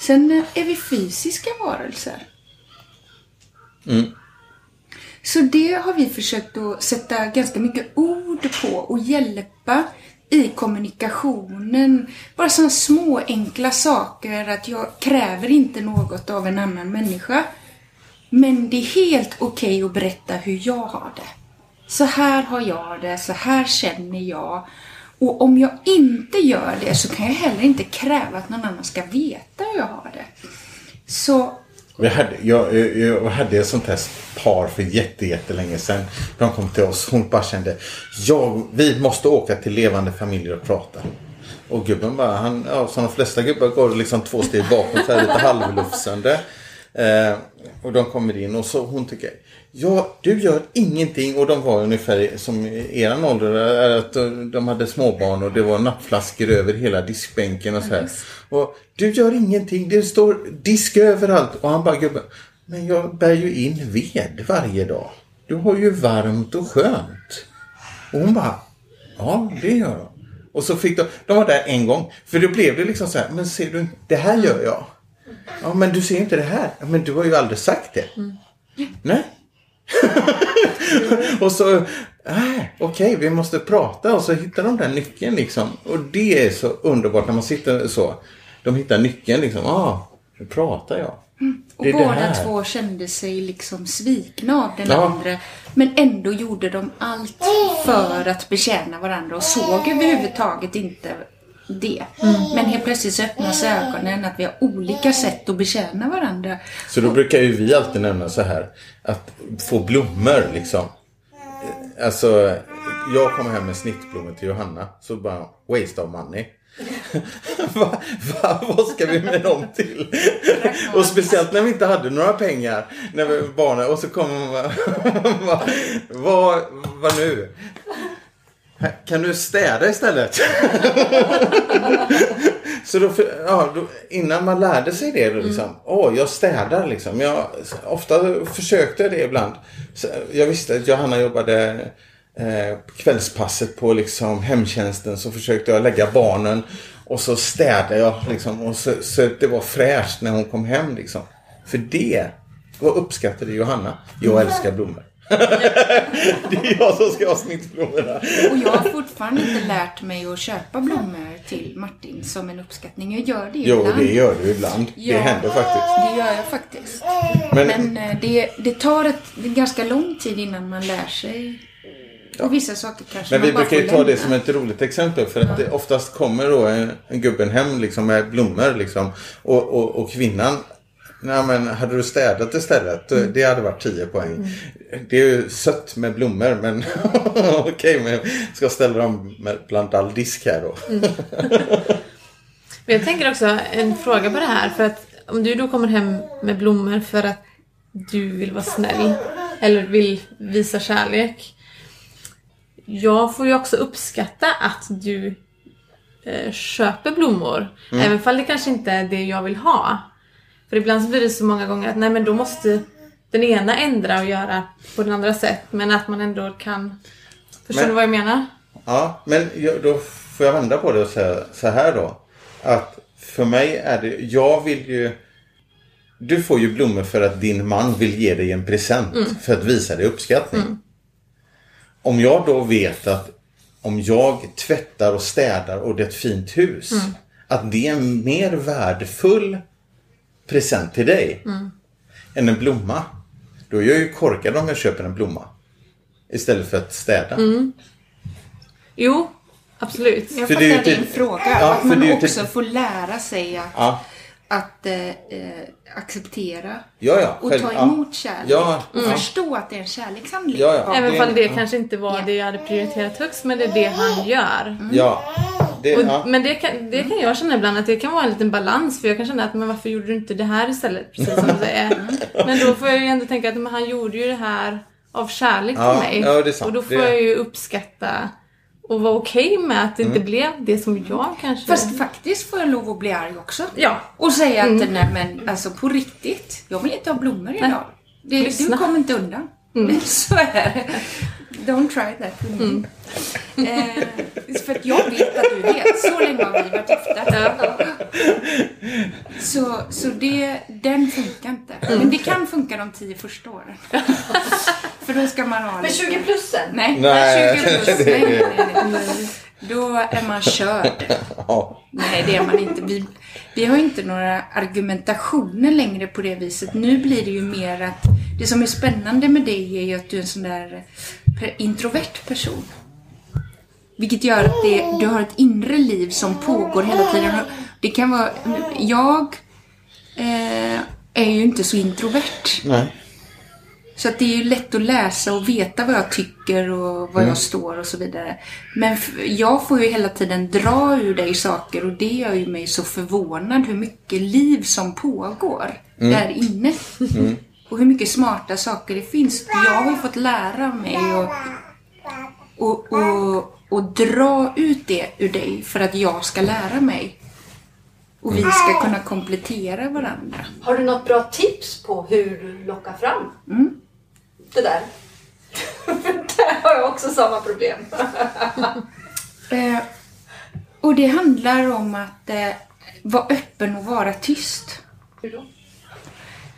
Sen är vi fysiska varelser. Mm. Så det har vi försökt att sätta ganska mycket ord på och hjälpa i kommunikationen. Bara sådana små enkla saker att jag kräver inte något av en annan människa. Men det är helt okej att berätta hur jag har det. Så här har jag det, så här känner jag. Och om jag inte gör det så kan jag heller inte kräva att någon annan ska veta hur jag har det. Så vi hade, jag, jag, jag hade ett sånt här par för jättelänge sedan. De kom till oss. Hon bara kände, jag, vi måste åka till levande familjer och prata. Och gubben bara, han, ja, som de flesta gubbar går liksom två steg bakåt, så här lite halvlufsande. Eh, och de kommer in och så hon tycker Ja, du gör ingenting och de var ungefär som eran ålder. eh, Att de- de hade småbarn och det var nappflaskor över hela diskbänken och så här. Och du gör ingenting. Det står disk överallt. Och han bara gubben. Men jag bär ju in ved varje dag. Du har ju varmt och skönt. Och hon bara, ja det gör jag. Och så fick de, de var där en gång. För då blev det liksom så här, men ser du, det här gör jag. Ja men du ser inte det här. Ja, Men du har ju aldrig sagt det. Nej. [LAUGHS] och så, nej, okej vi måste prata och så hittar de den nyckeln liksom. Och det är så underbart när man sitter så. De hittar nyckeln liksom, ja, ah, nu pratar jag. Och är det båda två kände sig liksom svikna av den Ja. andra. Men ändå gjorde de allt för att betjäna varandra och såg överhuvudtaget inte det. Men helt plötsligt så öppnas ögonen att vi har olika sätt att betjäna varandra. Så då brukar ju vi alltid nämna så här att få blommor liksom. Alltså, jag kommer hem med snittblommor till Johanna så bara waste of money. [LAUGHS] va, va, vad ska vi med dem till? och speciellt när vi inte hade några pengar när vi var barn och så kommer man bara, [LAUGHS] va, vad nu? Kan du städa istället? [LAUGHS] Så då, ja, då, innan man lärde sig det då liksom. Åh, jag städar liksom. Jag, ofta försökte jag det ibland. Så jag visste att Johanna jobbade eh, kvällspasset på liksom hemtjänsten. Så försökte jag lägga barnen. Och så städade jag liksom. Och så, så det var fräscht när hon kom hem liksom. För det, vad uppskattade Johanna? Jag älskar blommor. [LAUGHS] det är jag som ska ha snittblommorna. Och jag har fortfarande inte lärt mig att köpa blommor till Martin som en uppskattning. Jag gör det Jo, ibland. det gör du ibland. Det Ja. händer faktiskt. Det gör jag faktiskt. Men- Men, eh, det, det tar ett, det ganska lång tid innan man lär sig. Och vissa saker kanske Men vi brukar ju ta det som ett roligt exempel för att det oftast kommer då en, en gubben hem liksom med blommor liksom och, och, och kvinnan Nej men hade du städat istället? Mm. Det hade varit 10 poäng. Det är ju sött med blommor men [LAUGHS] okej men jag ska ställa dem bland all disk här då. Mm. [LAUGHS] Men jag tänker också en fråga på det här. För att om du då kommer hem med blommor för att du vill vara snäll eller vill visa kärlek. Jag får ju också uppskatta att du eh, köper blommor. Även fall det kanske inte är det jag vill ha. För ibland så blir det så många gånger att nej men då måste den ena ändra och göra på den andra sätt. Men att man ändå kan... Förstår Men- du vad jag menar? Ja, men då får jag vända på det och säga så här då. Att för mig är det, jag vill ju... Du får ju blommor för att din man vill ge dig en present för att visa dig uppskattning. Om jag då vet att om jag tvättar och städar och det är ett fint hus. Att det är mer värdefull present till dig än en blomma. Då är jag ju korkad om jag köper en blomma. Istället för att städa. Jo, absolut. Jag För fattar det är ju din typ- fråga. Ja, att för man det ju också typ- får lära sig att, Ja, att eh, eh, acceptera ja, ja. och själv- ta ja. emot kärlek. Ja, och ja. förstå att det är en kärlekshandling. Ja, ja. Även Det- fall det ja. kanske inte var Ja. det jag hade prioriterat högst, men det är det han gör. Ja. Det, Och, ja. Men det kan, det kan jag känna ibland att det kan vara en liten balans för jag kan känna att men varför gjorde du inte det här istället? Precis som du säger. Men då får jag ju ändå tänka att men han gjorde ju det här av kärlek Ja, till mig. ja, det är sant. Och då får Det- jag ju uppskatta och vara okej med att det inte blev det som jag kanske... Fast faktiskt får jag lov att bli arg också. Ja. Och säga att nej men alltså på riktigt, jag vill inte ha blommor idag. Det, du kommer inte undan. Så är det. Don't try that with me. Eh, för att jag vet att du vet. Så länge har vi varit gifta. Så, så det, den funkar inte. Men det kan funka de tio första åren. [LAUGHS] för då ska man ha Men lite- 20 plussen? Nej, Nej, 20 plus. [LAUGHS] Nej, nej, nej, nej. Då är man körd. Ja. Nej, det är man inte. Vi, vi har ju inte några argumentationer längre på det viset. Nu blir det ju mer att det som är spännande med dig är ju att du är en sån där per, introvert person. Vilket gör att det, du har ett inre liv som pågår hela tiden. Det kan vara... Jag eh, är ju inte så introvert. Nej. Så att det är ju lätt att läsa och veta vad jag tycker och var jag står och så vidare. Men jag får ju hela tiden dra ur dig saker och det gör ju mig så förvånad hur mycket liv som pågår. där inne. Och hur mycket smarta saker det finns. Jag har ju fått lära mig och, och, och, och dra ut det ur dig för att jag ska lära mig. Och vi ska kunna komplettera varandra. Har du något bra tips på hur du lockar fram det där? [LAUGHS] där har jag också samma problem. [LAUGHS] Eh, och det handlar om att eh, vara öppen och vara tyst. Hur då?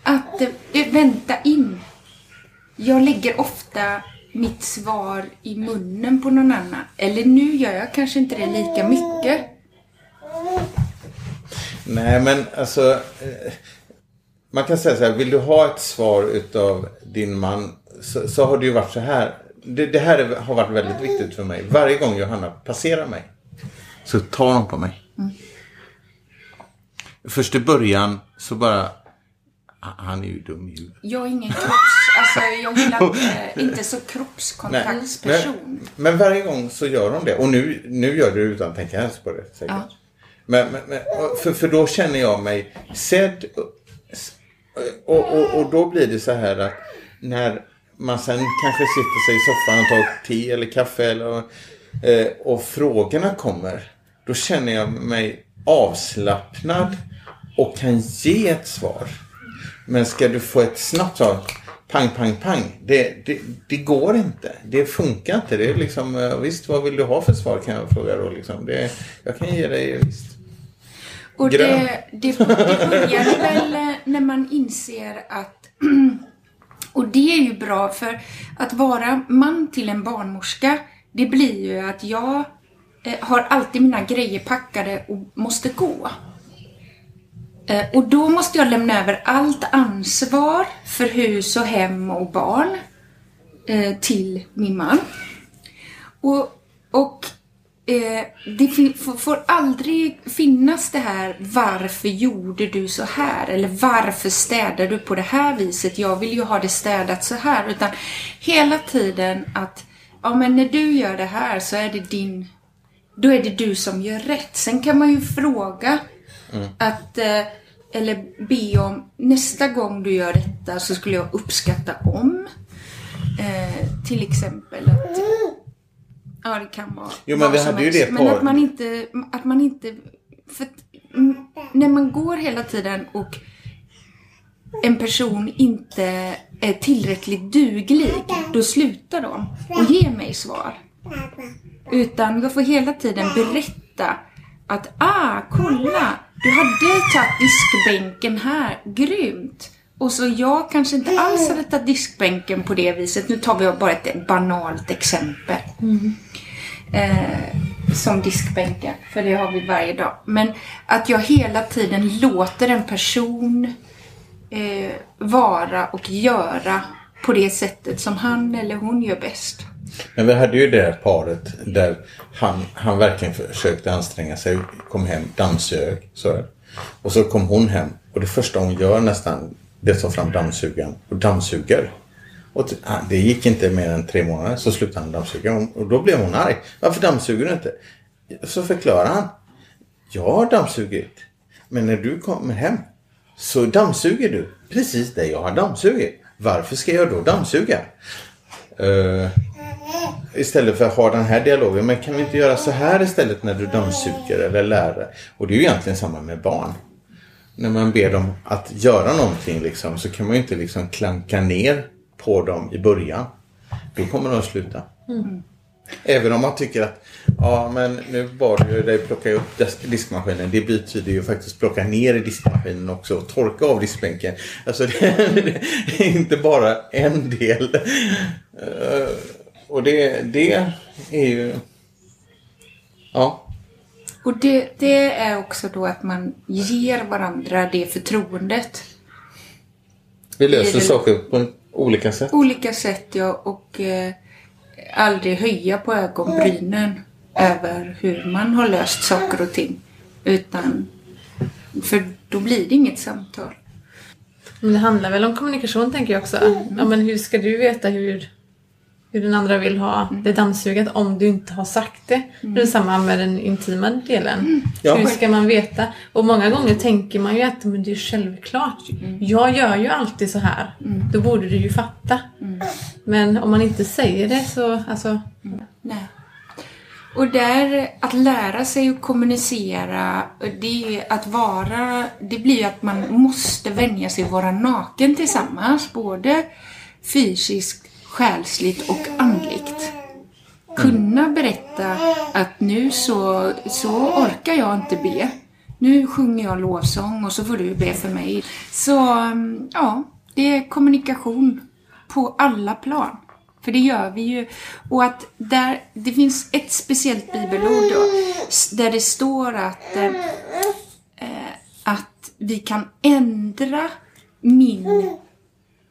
Att eh, vänta in. Jag lägger ofta mitt svar i munnen på någon annan. Eller nu gör jag kanske inte det lika mycket. Nej, men alltså. eh, Man kan säga så här, vill du ha ett svar utav din man så, så har det ju varit så här. Det, det här är- har varit väldigt viktigt för mig. Varje gång Johanna passerar mig så tar hon på mig. Först i början så bara, "Ah, han är ju dum i huvudet. Jag är ingen kropps... Alltså jag gillar inte, [LAUGHS] inte så kroppskontaktsperson. Men, men varje gång så gör de det. Och nu, nu gör du det utan att tänka ens på det säkert. Ja. Men, men, men, för, för då känner jag mig sedd. Och, och, och då blir det så här att när man sen kanske sitter sig i soffan och tar te eller kaffe eller, eh, och frågorna kommer. Då känner jag mig avslappnad och kan ge ett svar. Men ska du få ett snabbt svar, pang, pang, pang. Det, det, det går inte. Det funkar inte. Det är liksom, eh, visst, vad vill du ha för svar kan jag fråga då. Liksom. Det, jag kan ge dig, visst. Och Grön. det, det, det börjar väl eh, när man inser att... [CLEARS THROAT] Och det är ju bra för att vara man till en barnmorska, det blir ju att jag eh, har alltid mina grejer packade och måste gå. Eh, och då måste jag lämna över allt ansvar för hus och hem och barn eh, till min man. Och, och eh, det får aldrig finnas det här varför gjorde du så här? Eller varför städar du på det här viset? Jag vill ju ha det städat så här. Utan hela tiden att ja men när du gör det här så är det din då är det du som gör rätt. Sen kan man ju fråga att eh, eller be om nästa gång du gör detta så skulle jag uppskatta om eh, till exempel att Ja, det kan vara Jo, men vi hade ju det Men par- att man inte, att man inte, för mm, när man går hela tiden och en person inte är tillräckligt duglig, då slutar de och ger mig svar. Utan jag får hela tiden berätta att ah, kolla, du hade tagit diskbänken här, grymt. Och så jag kanske inte alls hade tagit diskbänken på det viset. Nu tar vi bara ett banalt exempel. Eh, som diskbänken, för det har vi varje dag. Men att jag hela tiden låter en person eh, vara och göra på det sättet som han eller hon gör bäst. Men vi hade ju det här paret där han, han verkligen försökte anstränga sig. Kom hem, dammsög. Så här. Och så kom hon hem och det första hon gör nästan det är att ta fram dammsugaren och dammsuger. Och ah, det gick inte mer än tre månader så slutade han dammsuga och- då blev hon arg. Varför dammsuger du inte? Så förklarar han. Jag har dammsugit. Men när du kommer hem så dammsuger du precis det jag har dammsugit. Varför ska jag då dammsuga? Uh, istället för att ha den här dialogen. Men kan vi inte göra så här istället när du dammsuger eller lär? Och det är ju egentligen samma med barn. När man ber dem att göra någonting liksom, så kan man ju inte liksom klanka ner på dem i början. Då kommer de att sluta. Även om man tycker att ja men nu bad jag dig plocka upp disk- diskmaskinen. Det betyder ju faktiskt plocka ner i diskmaskinen också och torka av diskbänken. Alltså det, [LAUGHS] det är inte bara en del. Och det, det är ju... Ja. Och det, det är också då att man ger varandra det förtroendet. Vi löser det- saker på olika sätt. Olika sätt ja, och eh, aldrig höja på ögonbrynen över hur man har löst saker och ting. Utan, för då blir det inget samtal. Men det handlar väl om kommunikation tänker jag också. Ja, men hur ska du veta hur, hur den andra vill ha det dammsugat om du inte har sagt det. Det är samma med den intima delen. Ja. Hur ska man veta? Och många gånger tänker man ju att men det är självklart. Jag gör ju alltid så här. Då borde du ju fatta. Men om man inte säger det så, alltså, Nej. Och där, att lära sig att kommunicera, det är att vara, det blir ju att man måste vänja sig att vara naken tillsammans, både fysiskt, själsligt och andligt. Kunna berätta att nu så, så orkar jag inte be. Nu sjunger jag lovsång och så får du be för mig. Så mm, ja, det är kommunikation på alla plan. För det gör vi ju. Och att där, det finns ett speciellt bibelord då, där det står att, eh, eh, att vi kan ändra min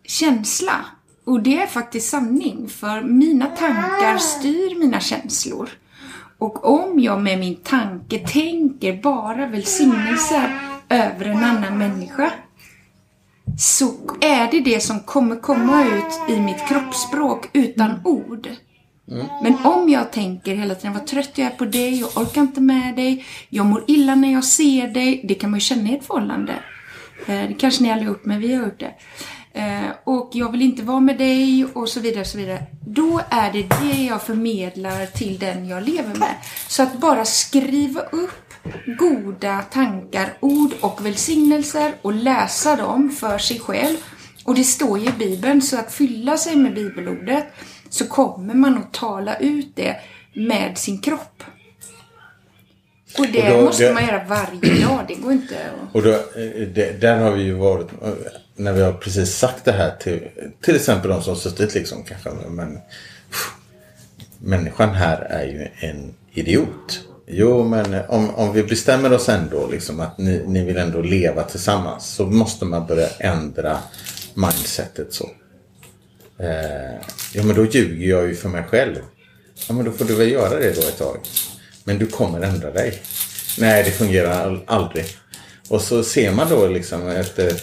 känsla. Och det är faktiskt sanning, för mina tankar styr mina känslor. Och om jag med min tanke tänker bara välsignelser över en annan människa så är det det som kommer komma ut i mitt kroppsspråk utan ord. Men om jag tänker hela tiden vad trött jag är på dig, jag orkar inte med dig, jag mår illa när jag ser dig. Det kan man ju känna i ett förhållande. Eh, Det kanske ni aldrig har gjort, men vi har gjort det. Eh, Och jag vill inte vara med dig och så vidare, så vidare. Då är det det jag förmedlar till den jag lever med. Så att bara skriva upp goda tankar, ord och välsignelser och läsa dem för sig själv. Och det står ju i Bibeln, så att fylla sig med bibelordet så kommer man att tala ut det med sin kropp. Och det Och då- måste det- man göra varje dag, det går inte att... Och då, eh, det, där har vi ju varit, när vi har precis sagt det här till till exempel de som suttit liksom kanske, men pff, människan här är ju en idiot. Jo, men om, om vi bestämmer oss ändå liksom att ni, ni vill ändå leva tillsammans så måste man börja ändra mindsetet så. Eh, ja, men då ljuger jag ju för mig själv. Ja, men då får du väl göra det då ett tag. Men du kommer ändra dig. Nej, det fungerar aldrig. Och så ser man då liksom efter eh,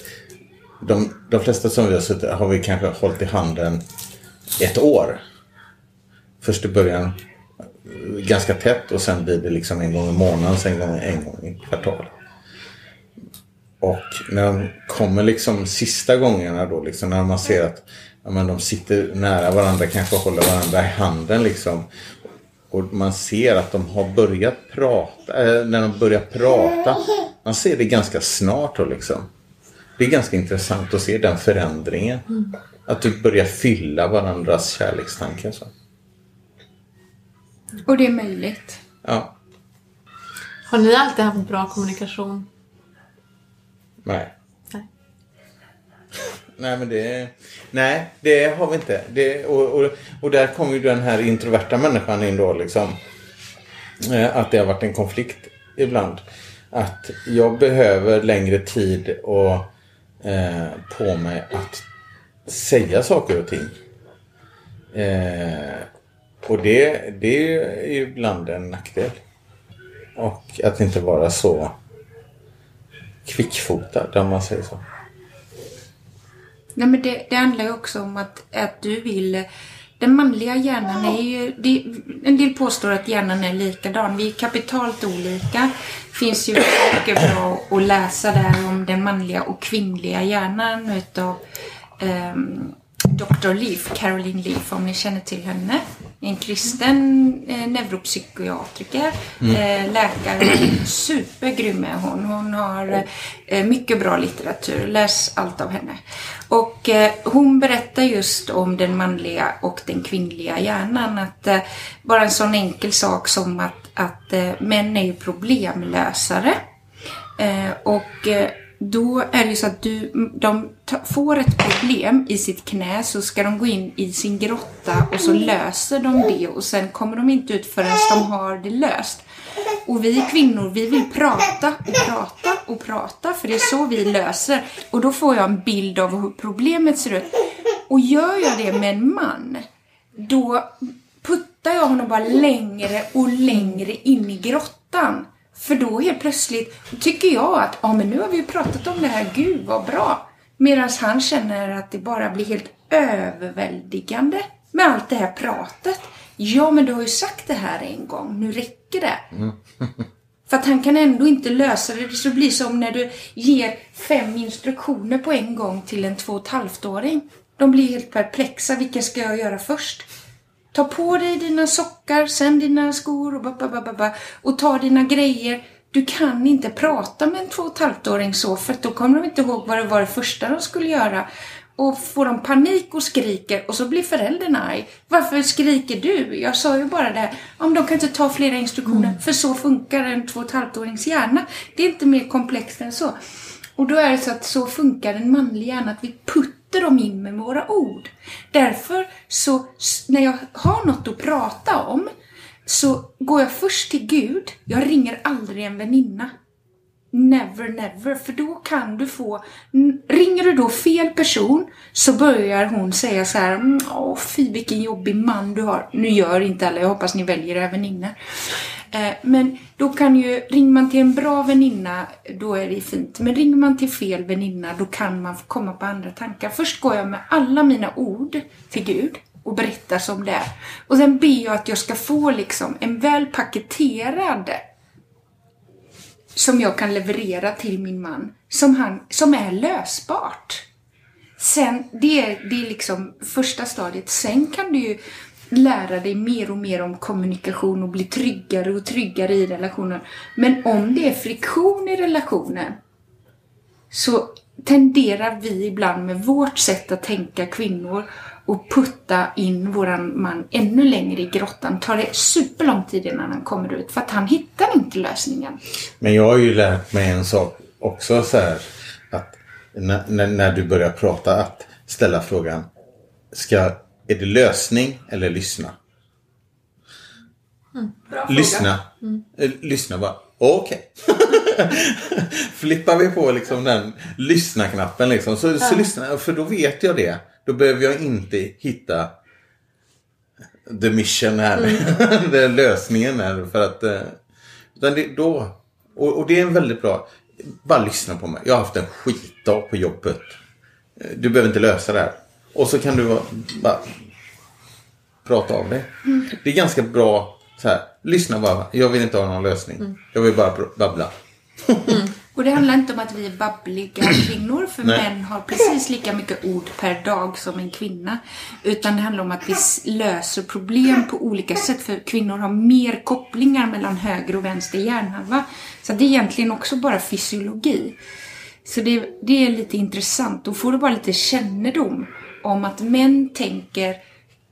de, de flesta som vi har suttit har vi kanske hållit i handen ett år. Först i början ganska tätt och sen blir det liksom en gång i månaden, sen en gång, en gång i kvartal. Och när de kommer liksom sista gångerna då, liksom när man ser att ja, men de sitter nära varandra, kanske håller varandra i handen liksom. Och man ser att de har börjat prata, äh, när de börjar prata. Man ser det ganska snart då liksom. Det är ganska intressant att se den förändringen. Att du börjar fylla varandras kärlekstankar. Så. Och det är möjligt. Ja, har ni alltid haft bra kommunikation? nej. Nej. Nej, men det... Nej, det har vi inte. Det, och, och, och där kommer ju den här introverta människan in då liksom. Eh, Att det har varit en konflikt ibland. Att jag behöver längre tid och eh, på mig att säga saker och ting. Eh, och det, det är ju ibland en nackdel. Och att inte vara så kvickfotad om man säger så. Nej, men det, det handlar ju också om att, att du vill... Den manliga hjärnan är ju... Det, en del påstår att hjärnan är likadan. Vi är kapitalt olika. Det finns ju mycket bra att läsa där om den manliga och kvinnliga hjärnan utav ehm, Dr. Leaf, Caroline Leaf, om ni känner till henne. En kristen eh, neuropsykiatriker, eh, läkare. Supergrym är hon. Hon har eh, mycket bra litteratur. Läs allt av henne. Och eh, hon berättar just om den manliga och den kvinnliga hjärnan. Att eh, bara en sån enkel sak som att, att eh, män är ju problemlösare. Och då är det ju så att du, de får ett problem i sitt knä så ska de gå in i sin grotta och så löser de det och sen kommer de inte ut förrän de har det löst. Och vi kvinnor, vi vill prata och prata och prata för det är så vi löser. Och då får jag en bild av hur problemet ser ut. Och gör jag det med en man, då puttar jag honom bara längre och längre in i grottan. För då helt plötsligt tycker jag att ja, men nu har vi ju pratat om det här, gud vad bra. Medan han känner att det bara blir helt överväldigande med allt det här pratet. Ja, men du har ju sagt det här en gång. Nu räcker det. [LAUGHS] För att han kan ändå inte lösa det. Det blir som när du ger fem instruktioner på en gång till en två och ett halvt-åring. De blir helt perplexa. Vilka ska jag göra först? Ta på dig dina sockar, sen dina skor och och ta dina grejer. Du kan inte prata med en två och ett halvt-åring så för då kommer de inte ihåg vad det var det första de skulle göra. Och får de panik och skriker och så blir föräldern arg. Varför skriker du? Jag sa ju bara det. Om de kan inte ta flera instruktioner. För så funkar en två och ett halvt-årings hjärna. Det är inte mer komplext än så. Och då är det så att så funkar en manlig hjärna. Att vi puttar dem in med våra ord. Därför så, när jag har något att prata om så går jag först till Gud. Jag ringer aldrig en väninna. Never, never. För då kan du få... Ringer du då fel person så börjar hon säga så här. Mm, åh, fy vilken jobbig man du har. Nu gör inte alla, jag hoppas ni väljer även väninnor. Eh, men då kan ju, ringer man till en bra väninna, då är det fint. Men ringer man till fel väninna, då kan man komma på andra tankar. Först går jag med alla mina ord till Gud och berättar som det är. Och sen ber jag att jag ska få liksom en väl paketerad som jag kan leverera till min man, som, han, som är lösbart. Sen, det är, det är liksom första stadiet. Sen kan du ju lära dig mer och mer om kommunikation och bli tryggare och tryggare i relationen. Men om det är friktion i relationen så tenderar vi ibland med vårt sätt att tänka kvinnor och putta in våran man ännu längre i grottan. Tar det superlång tid innan han kommer ut för att han hittar inte lösningen. Men jag har ju lärt mig en sak också så här att när, när, när du börjar prata att ställa frågan ska, är det lösning eller lyssna? Bra Lyssna. Eh, Lyssna bara. Okej. [LAUGHS] Flippar vi på liksom den lyssna-knappen liksom. Så, så lyssna, för då vet jag det. Då behöver jag inte hitta the mission här. [LAUGHS] den lösningen här. För att, eh, utan det, då, och, och det är en väldigt bra, bara lyssna på mig. Jag har haft en skitdag på jobbet. Eh, Du behöver inte lösa det här. Och så kan du bara, prata av det. Det är ganska bra så här, lyssna bara. Jag vill inte ha någon lösning. Jag vill bara babbla. Och det handlar inte om att vi är babbliga kvinnor, för Nej. män har precis lika mycket ord per dag som en kvinna. Utan det handlar om att vi löser problem på olika sätt, för kvinnor har mer kopplingar mellan höger och vänster hjärnhalva. Så det är egentligen också bara fysiologi. Så det, det är lite intressant. Då får du bara lite kännedom om att män tänker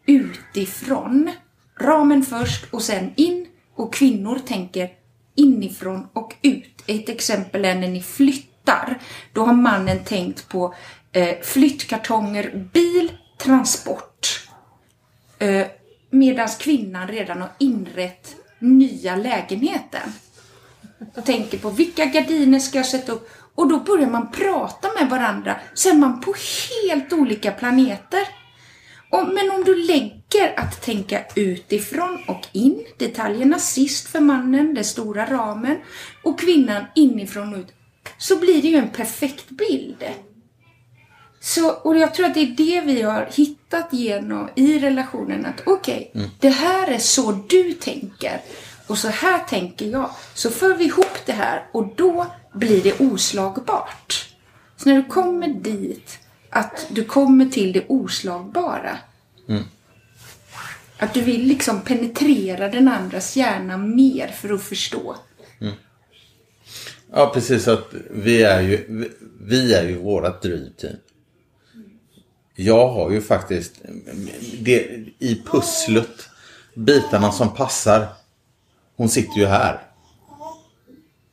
utifrån, ramen först och sen in. Och kvinnor tänker inifrån och ut. Ett exempel är när ni flyttar. Då har mannen tänkt på eh, flyttkartonger, bil, transport. Eh, Medan kvinnan redan har inrett nya lägenheten. Tänker på vilka gardiner ska jag sätta upp? Och då börjar man prata med varandra. Så är man på helt olika planeter. Och, men om du lägger att tänka utifrån och in, detaljerna sist för mannen, den stora ramen, och kvinnan inifrån och ut, så blir det ju en perfekt bild. Så, och jag tror att det är det vi har hittat genom i relationen. Att okej, det här är så du tänker. Och så här tänker jag. Så för vi ihop det här och då blir det oslagbart. Så när du kommer dit, att du kommer till det oslagbara. Att du vill liksom penetrera den andras hjärna mer för att förstå. Ja, precis. Att vi är ju, vi, vi är ju vårat drivteam. Jag har ju faktiskt det, i pusslet, bitarna som passar. Hon sitter ju här.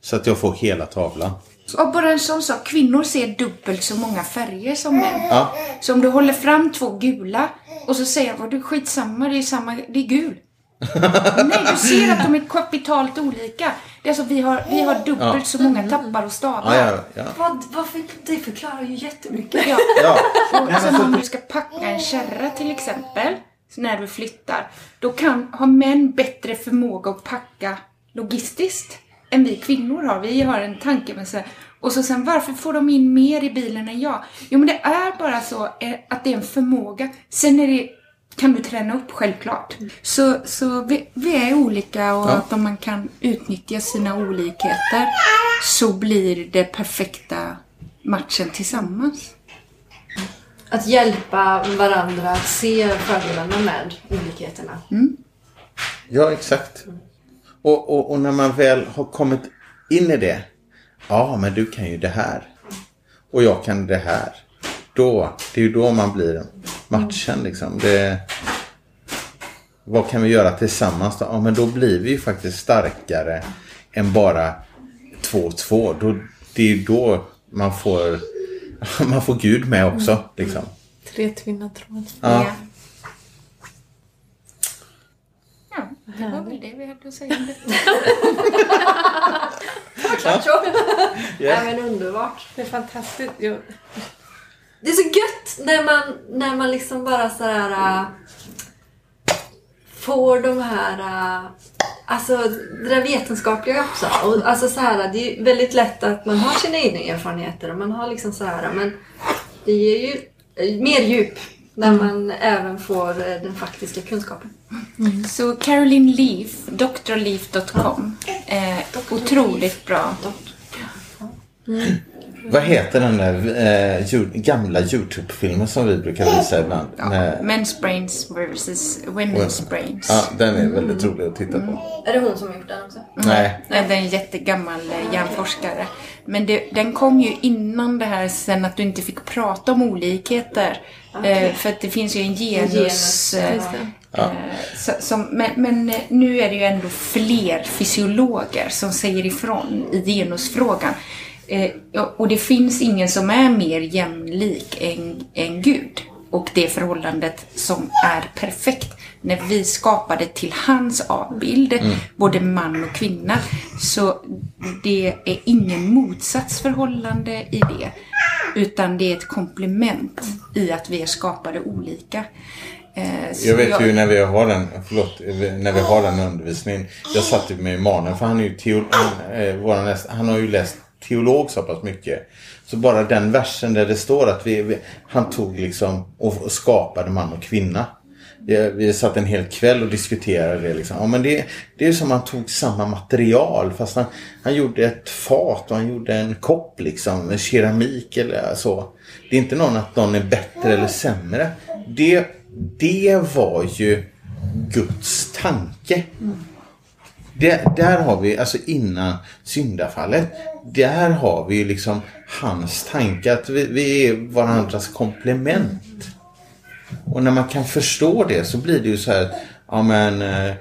Så att jag får hela tavlan. Och bara en sån sak, kvinnor ser dubbelt så många färger som män. Ja, Så om du håller fram två gula och så säger jag, du skitsamma, det är samma, det är gul. [LAUGHS] Nej, du ser att de är kapitalt olika. Det är alltså, vi har, vi har dubbelt Ja. så många tappar och stavar. ja, ja. ja. Vad, varför, det förklarar ju jättemycket. Ja. [LAUGHS] ja. Och men om du ska packa en kärra till exempel, så när du flyttar, då kan, har män bättre förmåga att packa logistiskt än vi kvinnor har. Vi har en tanke med så här, och så sen varför får de in mer i bilen än jag? Jo men det är bara så eh, att det är en förmåga. Sen är det kan du träna upp självklart. Så, så vi, vi är olika och Ja. att om man kan utnyttja sina olikheter så blir det perfekta matchen tillsammans. Att hjälpa varandra att se fördelarna med olikheterna. Ja, exakt. Och, och, och när man väl har kommit in i det. Ja, men du kan ju det här. Och jag kan det här. Då, det är ju då man blir matchen liksom. Det, vad kan vi göra tillsammans då? Ja, men då blir vi ju faktiskt starkare än bara 2-2. Då, det är ju då man får, [LAUGHS] man får Gud med också. Liksom. Tre tvinna tråd. Ja. Det var väl det vi hade att säga om det. Klart så. Ja, [LAUGHS] men underbart. Det är fantastiskt. Jag, Det är så gött när man, när man liksom bara så här äh, får de här, äh, alltså det där vetenskapliga också. Och, alltså så här, det är väldigt lätt att man har sina egna erfarenheter och man har liksom så här, men det ger ju mer djup när man även får äh, den faktiska kunskapen. Så Caroline Leaf, drleaf.com. Eh, otroligt bra. Vad heter den där eh, gamla YouTube-filmen som vi brukar visa ibland? Med, Men's brains versus women's brains. ja, den är väldigt rolig att titta på. Är det hon som har gjort den också? Nej. Nej, det är en jättegammal eh, hjärnforskare. Men det, den kom ju innan det här sen att du inte fick prata om olikheter. Eh, för att det finns ju en genus... genus, eh, eh, så, som, men, men nu är det ju ändå fler fysiologer som säger ifrån i genusfrågan. Eh, och det finns ingen som är mer jämlik än, än Gud. Och det förhållandet som är perfekt. När vi skapade till hans avbild, både man och kvinna, så det är ingen motsatsförhållande i det. Utan det är ett komplement i att vi är skapade olika. Eh, så Jag vet ju när vi har den, förlåt, när vi har den undervisningen. Jag satt med Emanuel för han är ju teol, han, eh, han har ju läst teolog så pass mycket. Så bara den versen där det står att vi, vi, han tog liksom och skapade man och kvinna. Vi, vi satt en hel kväll och diskuterade det. Liksom. Ja, men det, det är som att han tog samma material fast han, han gjorde ett fat och han gjorde en kopp liksom. Med keramik eller så. Det är inte någon att någon är bättre eller sämre. Det, det var ju Guds tanke. Det, där har vi, alltså innan syndafallet, där har vi ju liksom hans tanke att vi, vi är varandras komplement. Och när man kan förstå det så blir det ju så här, att, ja men eh,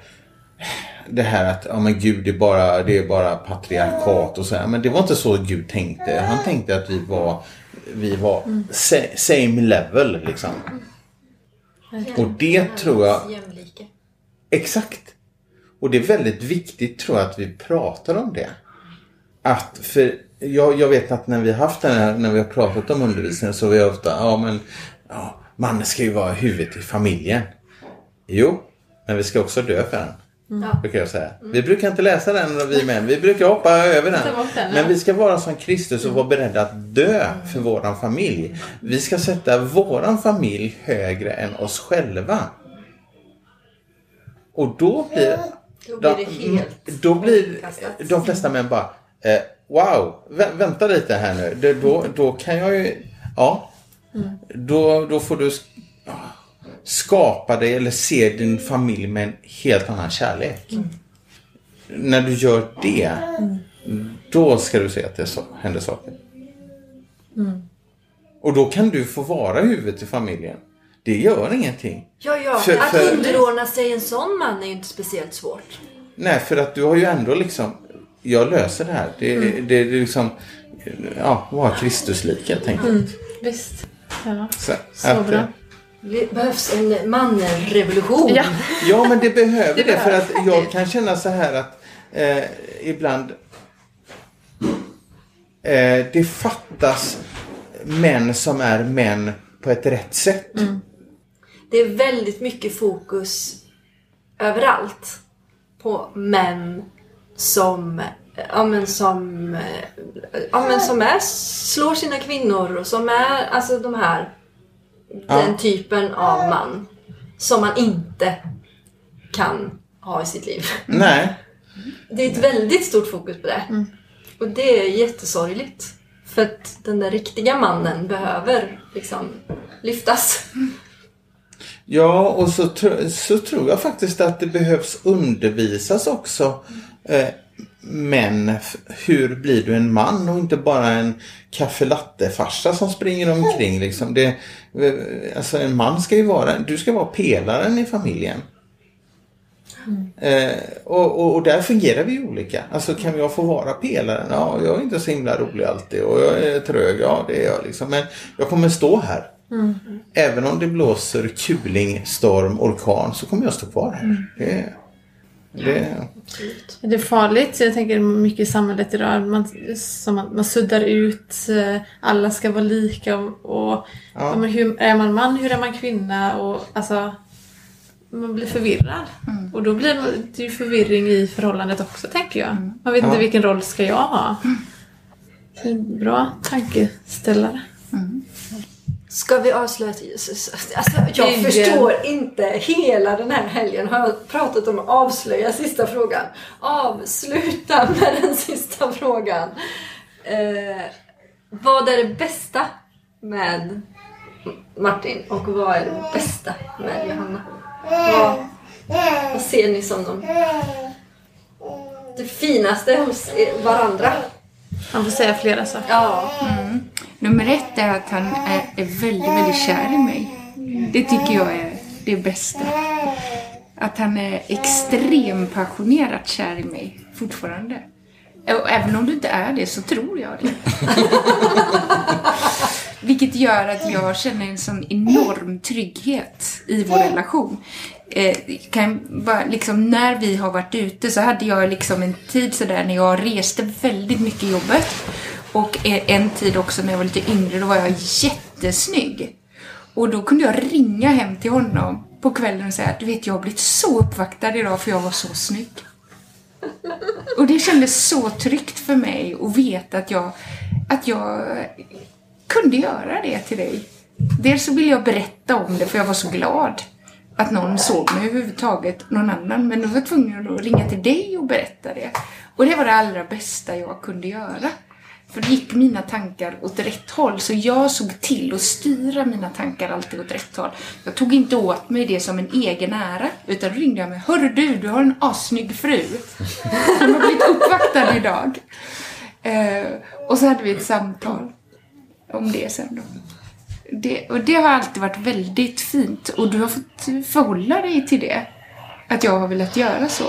det här att ja, men Gud är bara, det är bara patriarkat och så här. Men det var inte så Gud tänkte. Han tänkte att vi var, vi var sa- same level liksom. Och det tror jag. Exakt. Och det är väldigt viktigt tror jag att vi pratar om det. Att, för jag, jag vet att när vi har haft den här, när vi har pratat om undervisningen så har vi ofta, ja men, ja, mannen ska ju vara huvudet i familjen. Jo, men vi ska också dö för den. Brukar jag säga. Vi brukar inte läsa den vi män, vi brukar hoppa över den. Men vi ska vara som Kristus och vara beredda att dö för våran familj. Vi ska sätta våran familj högre än oss själva. Och då blir Då blir det helt Då blir de flesta män bara eh, Wow, vä- vänta lite här nu. Det, då, då kan jag ju... Ja. Då, då får du skapa dig eller se din familj med en helt annan kärlek. När du gör det, då ska du se att det så, händer saker. Och då kan du få vara huvudet i familjen. Det gör ingenting. Ja, ja. För- att för- underordna sig en sån man är ju inte speciellt svårt. Nej, för att du har ju ändå liksom, jag löser det här. Det, det, det är liksom, ja, vara Kristuslika helt enkelt. Visst. Ja. Så, Så att, bra. Det behövs en manrevolution. Ja. Ja, men det behöver det. Det för att jag kan känna så här att eh, ibland eh, det fattas män som är män på ett rätt sätt. Det är väldigt mycket fokus överallt på män som, ja, men som, ja, men som är, slår sina kvinnor och som är alltså de här, den typen av man. som man inte kan ha i sitt liv. Nej. Det är ett väldigt stort fokus på det. Och det är jättesorgligt. För att den där riktiga mannen behöver liksom lyftas. Ja, och så, tr- så tror jag faktiskt att det behövs undervisas också eh, män. Hur blir du en man och inte bara en kaffelatte-farsa som springer omkring liksom. Det, eh, alltså en man ska ju vara, du ska vara pelaren i familjen. Eh, och, och, och där fungerar vi olika. Alltså kan jag få vara pelaren? Ja, jag är inte så himla rolig alltid och jag är trög, ja det är jag liksom. Men jag kommer stå här. Även om det blåser kuling, storm, orkan så kommer jag stå kvar här. Det, det, Absolut. Är det farligt? Jag tänker mycket i samhället idag. Man, som att man suddar ut, eh, alla ska vara lika och, och ja. men hur är man man, hur är man kvinna? Och, alltså, man blir förvirrad. Och då blir det ju förvirring i förhållandet också tänker jag. Man vet Ja. inte vilken roll ska jag ha. Det är en bra tankeställare. Ska vi avslöja... Alltså, jag Ingen. förstår inte. Hela den här helgen har jag pratat om att avslöja sista frågan. Avsluta med den sista frågan. Eh, vad är det bästa med Martin och vad är det bästa med Johanna? Vad, vad ser ni som de, det finaste hos varandra? Man får säga flera saker. Ja. Nummer ett är att han är, är väldigt, väldigt kär i mig. Det tycker jag är det bästa. Att han är extremt passionerat kär i mig fortfarande. Och även om du inte är det så tror jag det. [LAUGHS] Vilket gör att jag känner en sån enorm trygghet i vår relation. Eh, kan bara, liksom, när vi har varit ute så hade jag liksom en tid sådär när jag reste väldigt mycket i jobbet. Och en tid också när jag var lite yngre, då var jag jättesnygg. Och då kunde jag ringa hem till honom på kvällen och säga att du vet jag har blivit så uppvaktad idag för jag var så snygg. Och det kändes så tryggt för mig att veta att jag, att jag kunde göra det till dig. Dels så ville jag berätta om det för jag var så glad att någon såg mig överhuvudtaget, någon annan. Men då var jag tvungen att ringa till dig och berätta det. Och det var det allra bästa jag kunde göra. För då gick mina tankar åt rätt håll, så jag såg till att styra mina tankar alltid åt rätt håll. Jag tog inte åt mig det som en egen ära, utan då ringde jag mig. Hörru du, du har en assnygg fru. som har blivit uppvaktad idag. Eh, och så hade vi ett samtal om det sen då. Det, och det har alltid varit väldigt fint och du har fått förhålla dig till det. Att jag har velat göra så.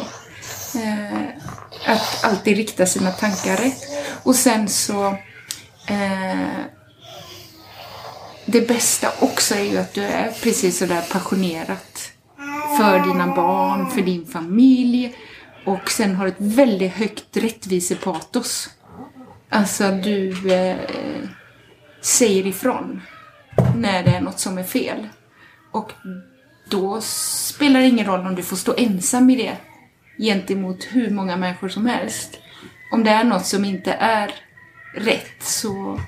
Eh, att alltid rikta sina tankar rätt. Och sen så... Eh, det bästa också är ju att du är precis sådär passionerat för dina barn, för din familj och sen har ett väldigt högt rättvisepatos. Alltså du eh, säger ifrån när det är något som är fel. Och då spelar det ingen roll om du får stå ensam i det gentemot hur många människor som helst. Om det är något som inte är rätt så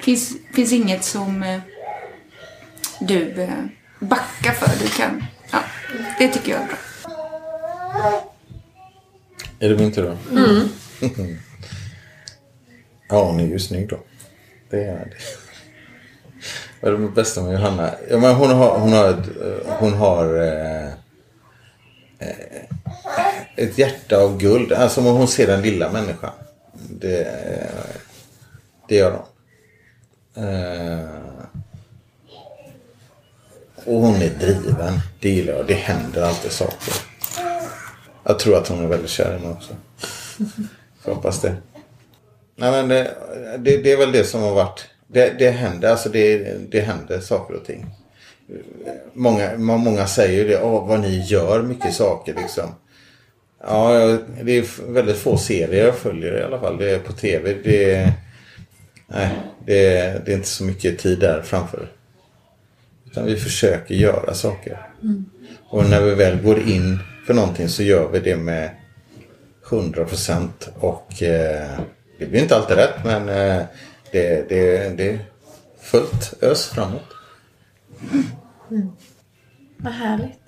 finns, finns inget som eh, du eh, backar för. Du kan, ja, det tycker jag är bra. är det min tur då? [LAUGHS] ja, hon är ju snygg då. Det är det. Vad är det bästa med Johanna? Ja, men hon har, hon har, eh, hon har ett hjärta av guld. Alltså hon ser den lilla människan. Det, det gör hon. Eh, och hon är driven. Det gillar jag. Det händer alltid saker. Jag tror att hon är väldigt kär i mig också. Jag hoppas det. Nej men det, det, det är väl det som har varit. Det, det händer, alltså det, det händer saker och ting. Många, många säger ju det, Åh, vad ni gör mycket saker liksom. Ja, det är väldigt få serier jag följer i alla fall. Det är på tv. Det, är- nej, det, är- det är inte så mycket tid där framför. Utan vi försöker göra saker. Och när vi väl går in för någonting så gör vi det med 100 procent. Och eh, det blir inte alltid rätt men eh, det, det, det är fullt ös framåt. Vad härligt.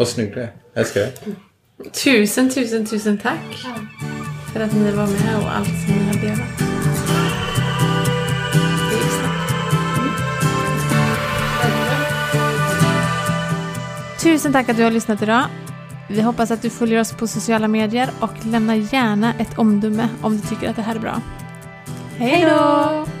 Vad snygg du är. Älskar det. Tusen, tusen, tusen tack för att ni var med och allt som ni har delat. Snabbt. Tusen tack att du har lyssnat idag. Vi hoppas att du följer oss på sociala medier och lämna gärna ett omdöme om du tycker att det här är bra. Hej då!